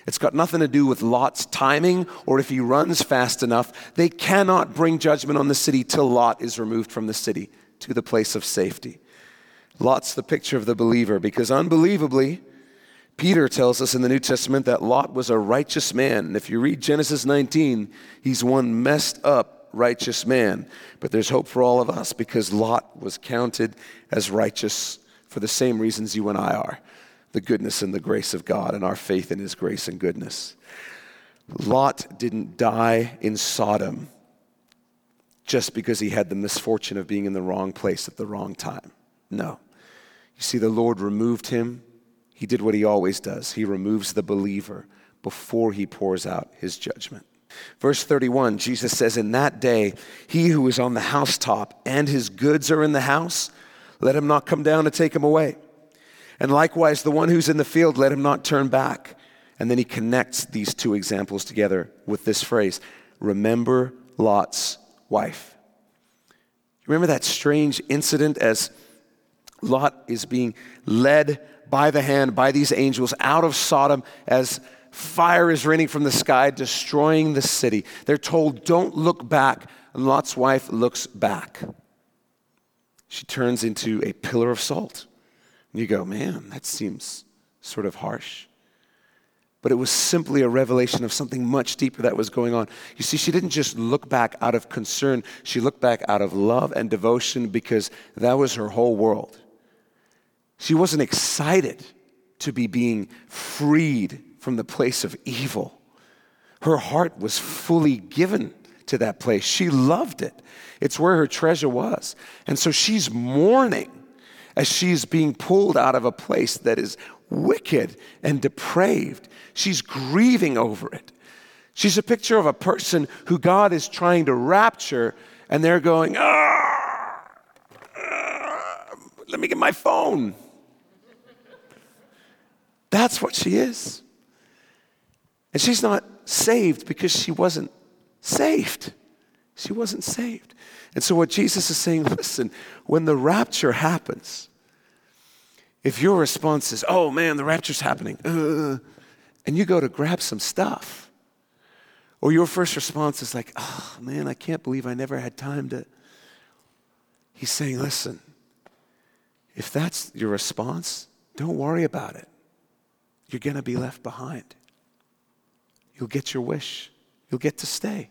it's got nothing to do with Lot's timing or if he runs fast enough. They cannot bring judgment on the city till Lot is removed from the city to the place of safety. Lot's the picture of the believer because unbelievably, Peter tells us in the New Testament that Lot was a righteous man. And if you read Genesis 19, he's one messed up righteous man. But there's hope for all of us because Lot was counted as righteous for the same reasons you and I are the goodness and the grace of God and our faith in His grace and goodness. Lot didn't die in Sodom just because he had the misfortune of being in the wrong place at the wrong time. No. You see, the Lord removed him. He did what he always does he removes the believer before he pours out his judgment. Verse 31, Jesus says, In that day, he who is on the housetop and his goods are in the house, let him not come down to take him away. And likewise, the one who's in the field, let him not turn back. And then he connects these two examples together with this phrase Remember Lot's wife. Remember that strange incident as Lot is being led by the hand by these angels out of Sodom as fire is raining from the sky, destroying the city. They're told, Don't look back. And Lot's wife looks back. She turns into a pillar of salt. You go, man, that seems sort of harsh. But it was simply a revelation of something much deeper that was going on. You see, she didn't just look back out of concern, she looked back out of love and devotion because that was her whole world. She wasn't excited to be being freed from the place of evil. Her heart was fully given to that place. She loved it. It's where her treasure was. And so she's mourning as she's being pulled out of a place that is wicked and depraved. She's grieving over it. She's a picture of a person who God is trying to rapture, and they're going, ah, ah, let me get my phone. That's what she is. And she's not saved because she wasn't saved. She wasn't saved. And so, what Jesus is saying, listen, when the rapture happens, if your response is, oh man, the rapture's happening, uh, and you go to grab some stuff, or your first response is like, oh man, I can't believe I never had time to. He's saying, listen, if that's your response, don't worry about it. You're going to be left behind. You'll get your wish, you'll get to stay.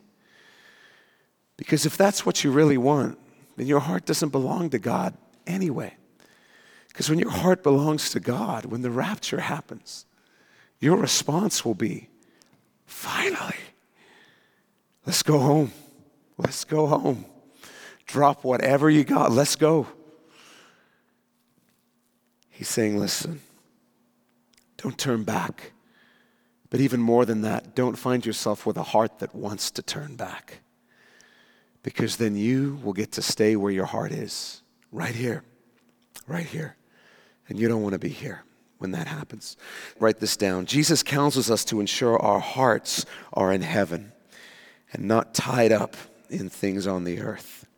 Because if that's what you really want, then your heart doesn't belong to God anyway. Because when your heart belongs to God, when the rapture happens, your response will be, finally, let's go home. Let's go home. Drop whatever you got. Let's go. He's saying, listen, don't turn back. But even more than that, don't find yourself with a heart that wants to turn back because then you will get to stay where your heart is, right here, right here. And you don't want to be here when that happens. Write this down. Jesus counsels us to ensure our hearts are in heaven and not tied up in things on the earth.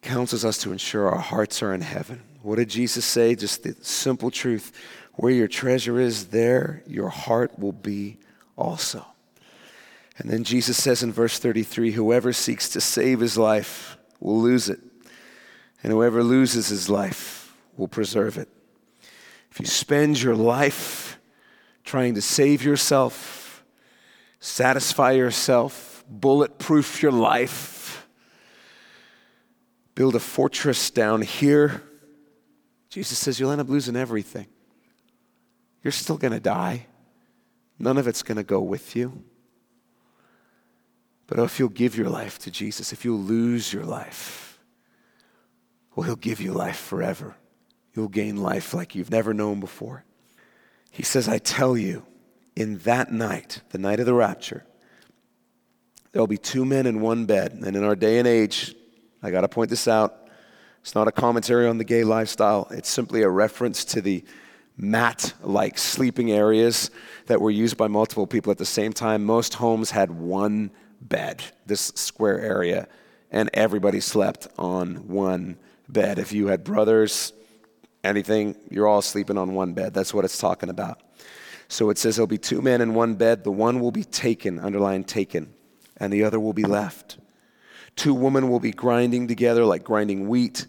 Counsels us to ensure our hearts are in heaven. What did Jesus say? Just the simple truth. Where your treasure is, there your heart will be also. And then Jesus says in verse 33 Whoever seeks to save his life will lose it, and whoever loses his life will preserve it. If you spend your life trying to save yourself, satisfy yourself, bulletproof your life, build a fortress down here, Jesus says you'll end up losing everything. You're still going to die. None of it's going to go with you. But if you'll give your life to Jesus, if you'll lose your life, well, He'll give you life forever. You'll gain life like you've never known before. He says, I tell you, in that night, the night of the rapture, there'll be two men in one bed. And in our day and age, I got to point this out. It's not a commentary on the gay lifestyle, it's simply a reference to the mat like sleeping areas that were used by multiple people at the same time. Most homes had one bed, this square area, and everybody slept on one bed. If you had brothers, anything, you're all sleeping on one bed. That's what it's talking about. So it says there'll be two men in one bed. The one will be taken, underline taken, and the other will be left. Two women will be grinding together like grinding wheat.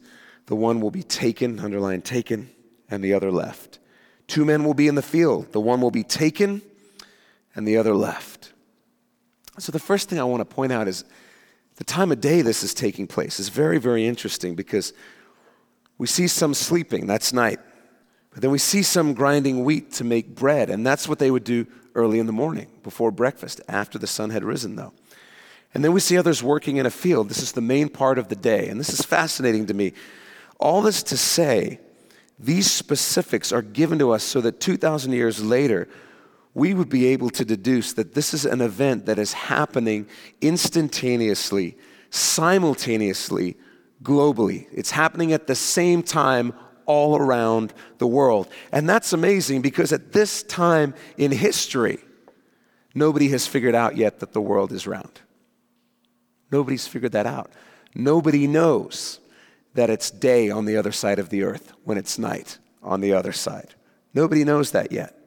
The one will be taken, underline taken, and the other left. Two men will be in the field. The one will be taken, and the other left. So, the first thing I want to point out is the time of day this is taking place is very, very interesting because we see some sleeping, that's night. But then we see some grinding wheat to make bread, and that's what they would do early in the morning before breakfast, after the sun had risen, though. And then we see others working in a field. This is the main part of the day. And this is fascinating to me. All this to say, these specifics are given to us so that 2,000 years later, we would be able to deduce that this is an event that is happening instantaneously, simultaneously, globally. It's happening at the same time all around the world. And that's amazing because at this time in history, nobody has figured out yet that the world is round. Nobody's figured that out. Nobody knows that it's day on the other side of the earth when it's night on the other side. Nobody knows that yet.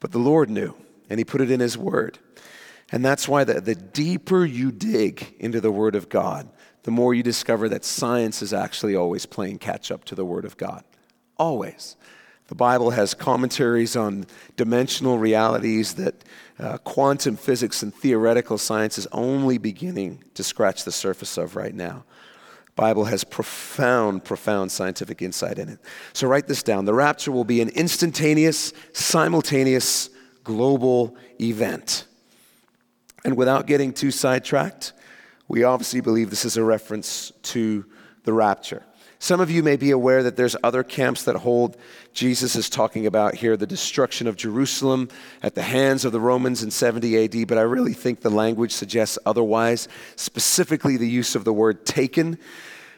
But the Lord knew, and He put it in His Word. And that's why the, the deeper you dig into the Word of God, the more you discover that science is actually always playing catch up to the Word of God. Always. The Bible has commentaries on dimensional realities that uh, quantum physics and theoretical science is only beginning to scratch the surface of right now. Bible has profound, profound scientific insight in it. So write this down. The rapture will be an instantaneous, simultaneous, global event. And without getting too sidetracked, we obviously believe this is a reference to the rapture. Some of you may be aware that there's other camps that hold Jesus is talking about here the destruction of Jerusalem at the hands of the Romans in 70 AD, but I really think the language suggests otherwise, specifically the use of the word taken.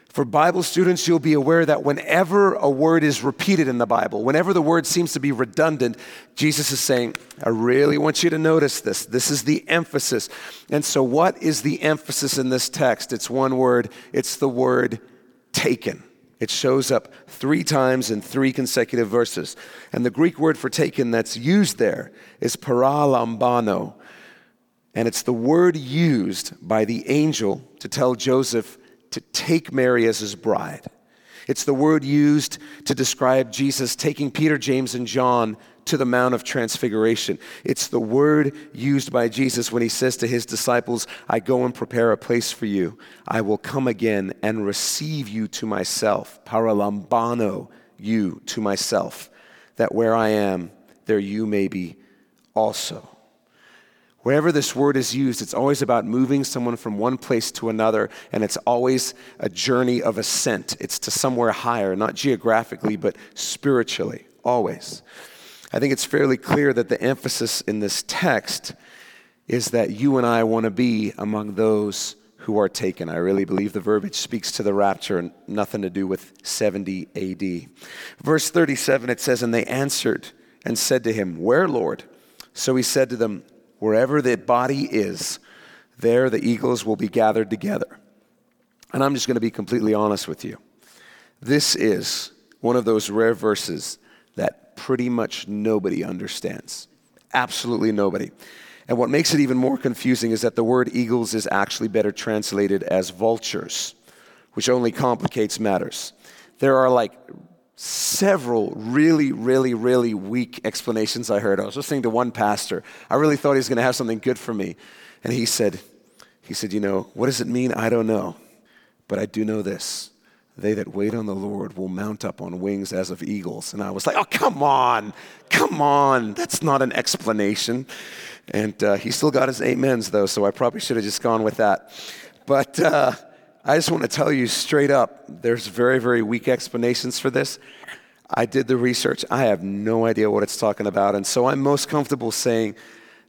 For Bible students, you'll be aware that whenever a word is repeated in the Bible, whenever the word seems to be redundant, Jesus is saying, I really want you to notice this. This is the emphasis. And so, what is the emphasis in this text? It's one word, it's the word taken. It shows up three times in three consecutive verses. And the Greek word for taken that's used there is paralambano. And it's the word used by the angel to tell Joseph to take Mary as his bride. It's the word used to describe Jesus taking Peter, James, and John to the Mount of Transfiguration. It's the word used by Jesus when he says to his disciples, I go and prepare a place for you. I will come again and receive you to myself. Paralambano, you to myself, that where I am, there you may be also. Wherever this word is used, it's always about moving someone from one place to another, and it's always a journey of ascent. It's to somewhere higher, not geographically, but spiritually, always. I think it's fairly clear that the emphasis in this text is that you and I want to be among those who are taken. I really believe the verbiage speaks to the rapture and nothing to do with 70 AD. Verse 37, it says, And they answered and said to him, Where, Lord? So he said to them, Wherever the body is, there the eagles will be gathered together. And I'm just going to be completely honest with you. This is one of those rare verses that pretty much nobody understands. Absolutely nobody. And what makes it even more confusing is that the word eagles is actually better translated as vultures, which only complicates matters. There are like several really, really, really weak explanations I heard. I was listening to one pastor. I really thought he was going to have something good for me. And he said, he said, you know, what does it mean? I don't know. But I do know this. They that wait on the Lord will mount up on wings as of eagles. And I was like, oh, come on, come on. That's not an explanation. And uh, he still got his amens, though, so I probably should have just gone with that. But uh, I just want to tell you straight up there's very, very weak explanations for this. I did the research. I have no idea what it's talking about. And so I'm most comfortable saying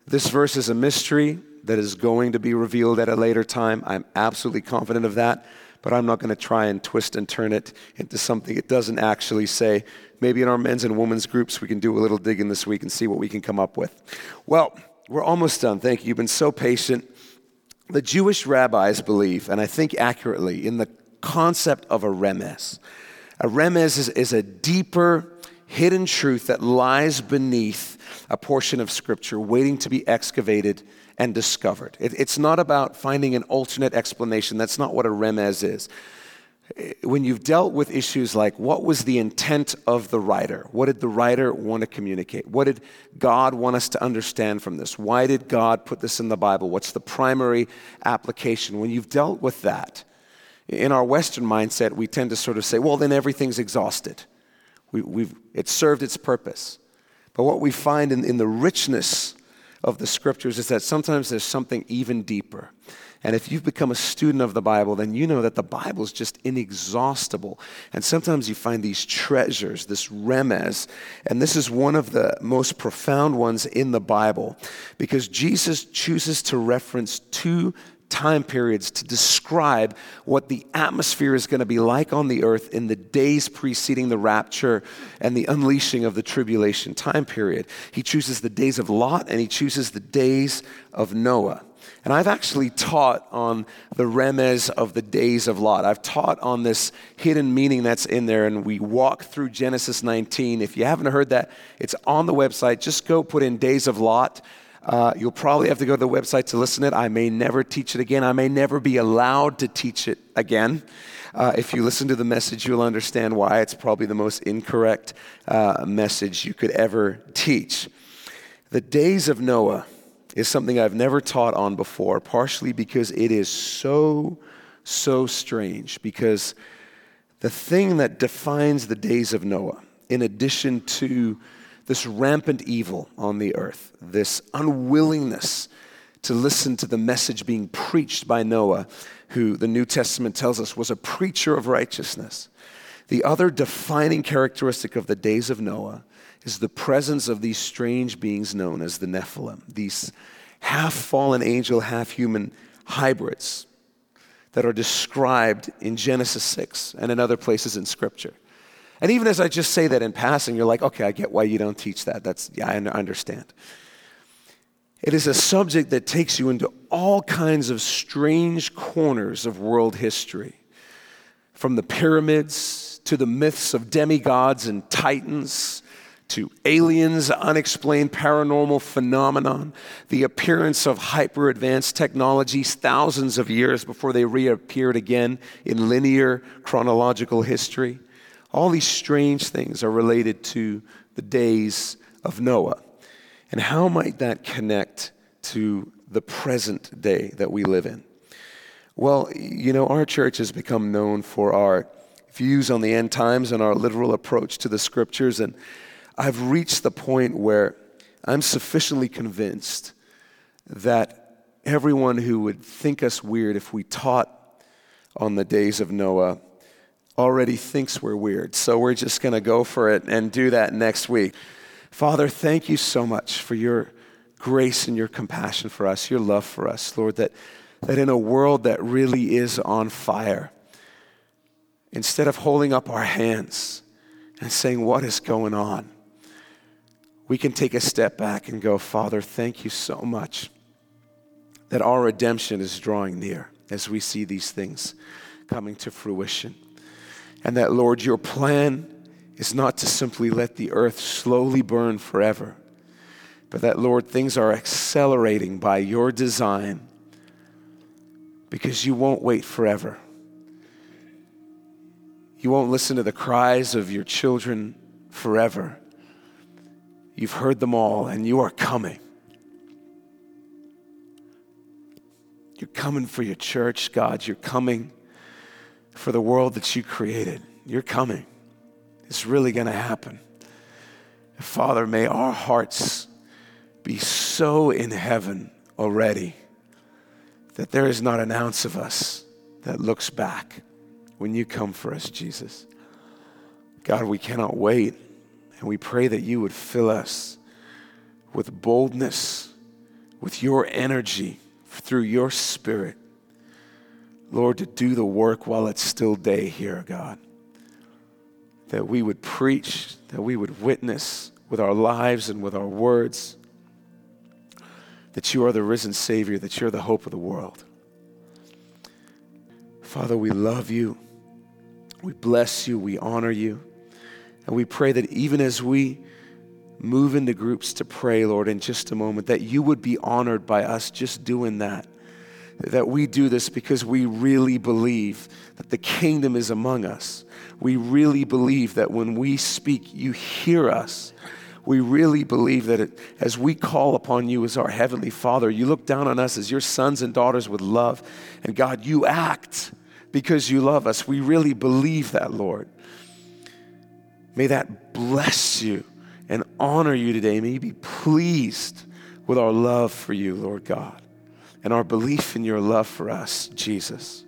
this verse is a mystery. that is going to be revealed at a later time. I'm absolutely confident of that, but I'm not going to try and twist and turn it into something it doesn't actually say. Maybe in our men's and women's groups, we can do a little digging this week and see what we can come up with. Well, we're almost done. Thank you. You've been so patient. The Jewish rabbis believe, and I think accurately, in the concept of a remez. A remez is, is a deeper, hidden truth that lies beneath a portion of Scripture waiting to be excavated and discovered. It, it's not about finding an alternate explanation. That's not what a remez is. When you've dealt with issues like what was the intent of the writer? What did the writer want to communicate? What did God want us to understand from this? Why did God put this in the Bible? What's the primary application? When you've dealt with that, in our Western mindset, we tend to sort of say, well, then everything's exhausted. We, have it's served its purpose. But what we find in, in the richness of the scriptures is that sometimes there's something even deeper. And if you've become a student of the Bible, then you know that the Bible is just inexhaustible. And sometimes you find these treasures, this remez. And this is one of the most profound ones in the Bible because Jesus chooses to reference two time periods to describe what the atmosphere is going to be like on the earth in the days preceding the rapture and the unleashing of the tribulation time period. He chooses the days of Lot and he chooses the days of Noah. And I've actually taught on the remez of the days of Lot. I've taught on this hidden meaning that's in there, and we walk through Genesis 19. If you haven't heard that, it's on the website. Just go put in days of Lot. Uh, you'll probably have to go to the website to listen to it. I may never teach it again. I may never be allowed to teach it again. Uh, if you listen to the message, you'll understand why it's probably the most incorrect uh, message you could ever teach. The days of Noah is something I've never taught on before, partially because it is so, so strange. Because the thing that defines the days of Noah, in addition to this rampant evil on the earth, this unwillingness to listen to the message being preached by Noah, who the New Testament tells us was a preacher of righteousness. The other defining characteristic of the days of Noah is the presence of these strange beings known as the Nephilim, these half fallen angel, half human hybrids that are described in Genesis 6 and in other places in Scripture. And even as I just say that in passing, you're like, okay, I get why you don't teach that. That's, yeah, I understand. It is a subject that takes you into all kinds of strange corners of world history, from the pyramids to the myths of demigods and titans to aliens, unexplained paranormal phenomenon, the appearance of hyper advanced technologies thousands of years before they reappeared again in linear chronological history. All these strange things are related to the days of Noah. And how might that connect to the present day that we live in? Well, you know, our church has become known for our views on the end times and our literal approach to the scriptures. And I've reached the point where I'm sufficiently convinced that everyone who would think us weird if we taught on the days of Noah already thinks we're weird. So we're just going to go for it and do that next week. Father, thank you so much for your grace and your compassion for us, your love for us, Lord, that, that in a world that really is on fire, instead of holding up our hands and saying, What is going on? we can take a step back and go, Father, thank you so much that our redemption is drawing near as we see these things coming to fruition. And that, Lord, your plan is not to simply let the earth slowly burn forever, but that, Lord, things are accelerating by your design because you won't wait forever. You won't listen to the cries of your children forever. You've heard them all, and you are coming. You're coming for your church, God. You're coming for the world that you created. You're coming. It's really going to happen. Father, may our hearts be so in heaven already that there is not an ounce of us that looks back when you come for us, Jesus. God, we cannot wait. And we pray that you would fill us with boldness, with your energy, through your Spirit, Lord, to do the work while it's still day here, God. That we would preach, that we would witness with our lives and with our words that you are the risen Savior, that you're the hope of the world. Father, we love you. We bless you. We honor you. And we pray that even as we move into groups to pray, Lord, in just a moment, that you would be honored by us just doing that. That we do this because we really believe that the kingdom is among us. We really believe that when we speak, you hear us. We really believe that it, as we call upon you as our Heavenly Father, you look down on us as your sons and daughters with love. And God, you act because you love us. We really believe that, Lord. May that bless you and honor you today. May you be pleased with our love for you, Lord God, and our belief in your love for us, Jesus.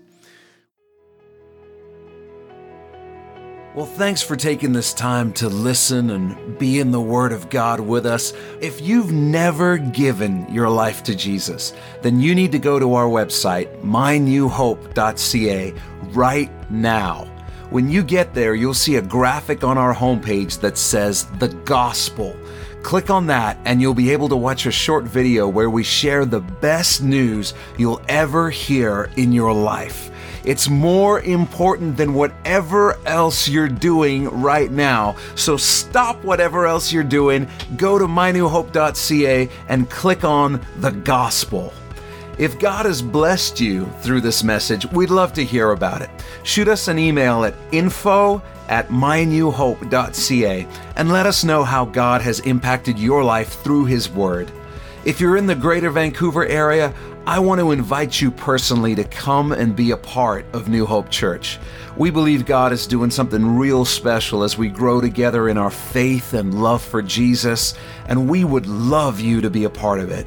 Well, thanks for taking this time to listen and be in the Word of God with us. If you've never given your life to Jesus, then you need to go to our website, mynewhope.ca, right now. When you get there, you'll see a graphic on our homepage that says the gospel. Click on that and you'll be able to watch a short video where we share the best news you'll ever hear in your life. It's more important than whatever else you're doing right now. So stop whatever else you're doing, go to mynewhope.ca and click on the gospel. If God has blessed you through this message, we'd love to hear about it. Shoot us an email at info at mynewhope.ca and let us know how God has impacted your life through His Word. If you're in the greater Vancouver area, I want to invite you personally to come and be a part of New Hope Church. We believe God is doing something real special as we grow together in our faith and love for Jesus, and we would love you to be a part of it.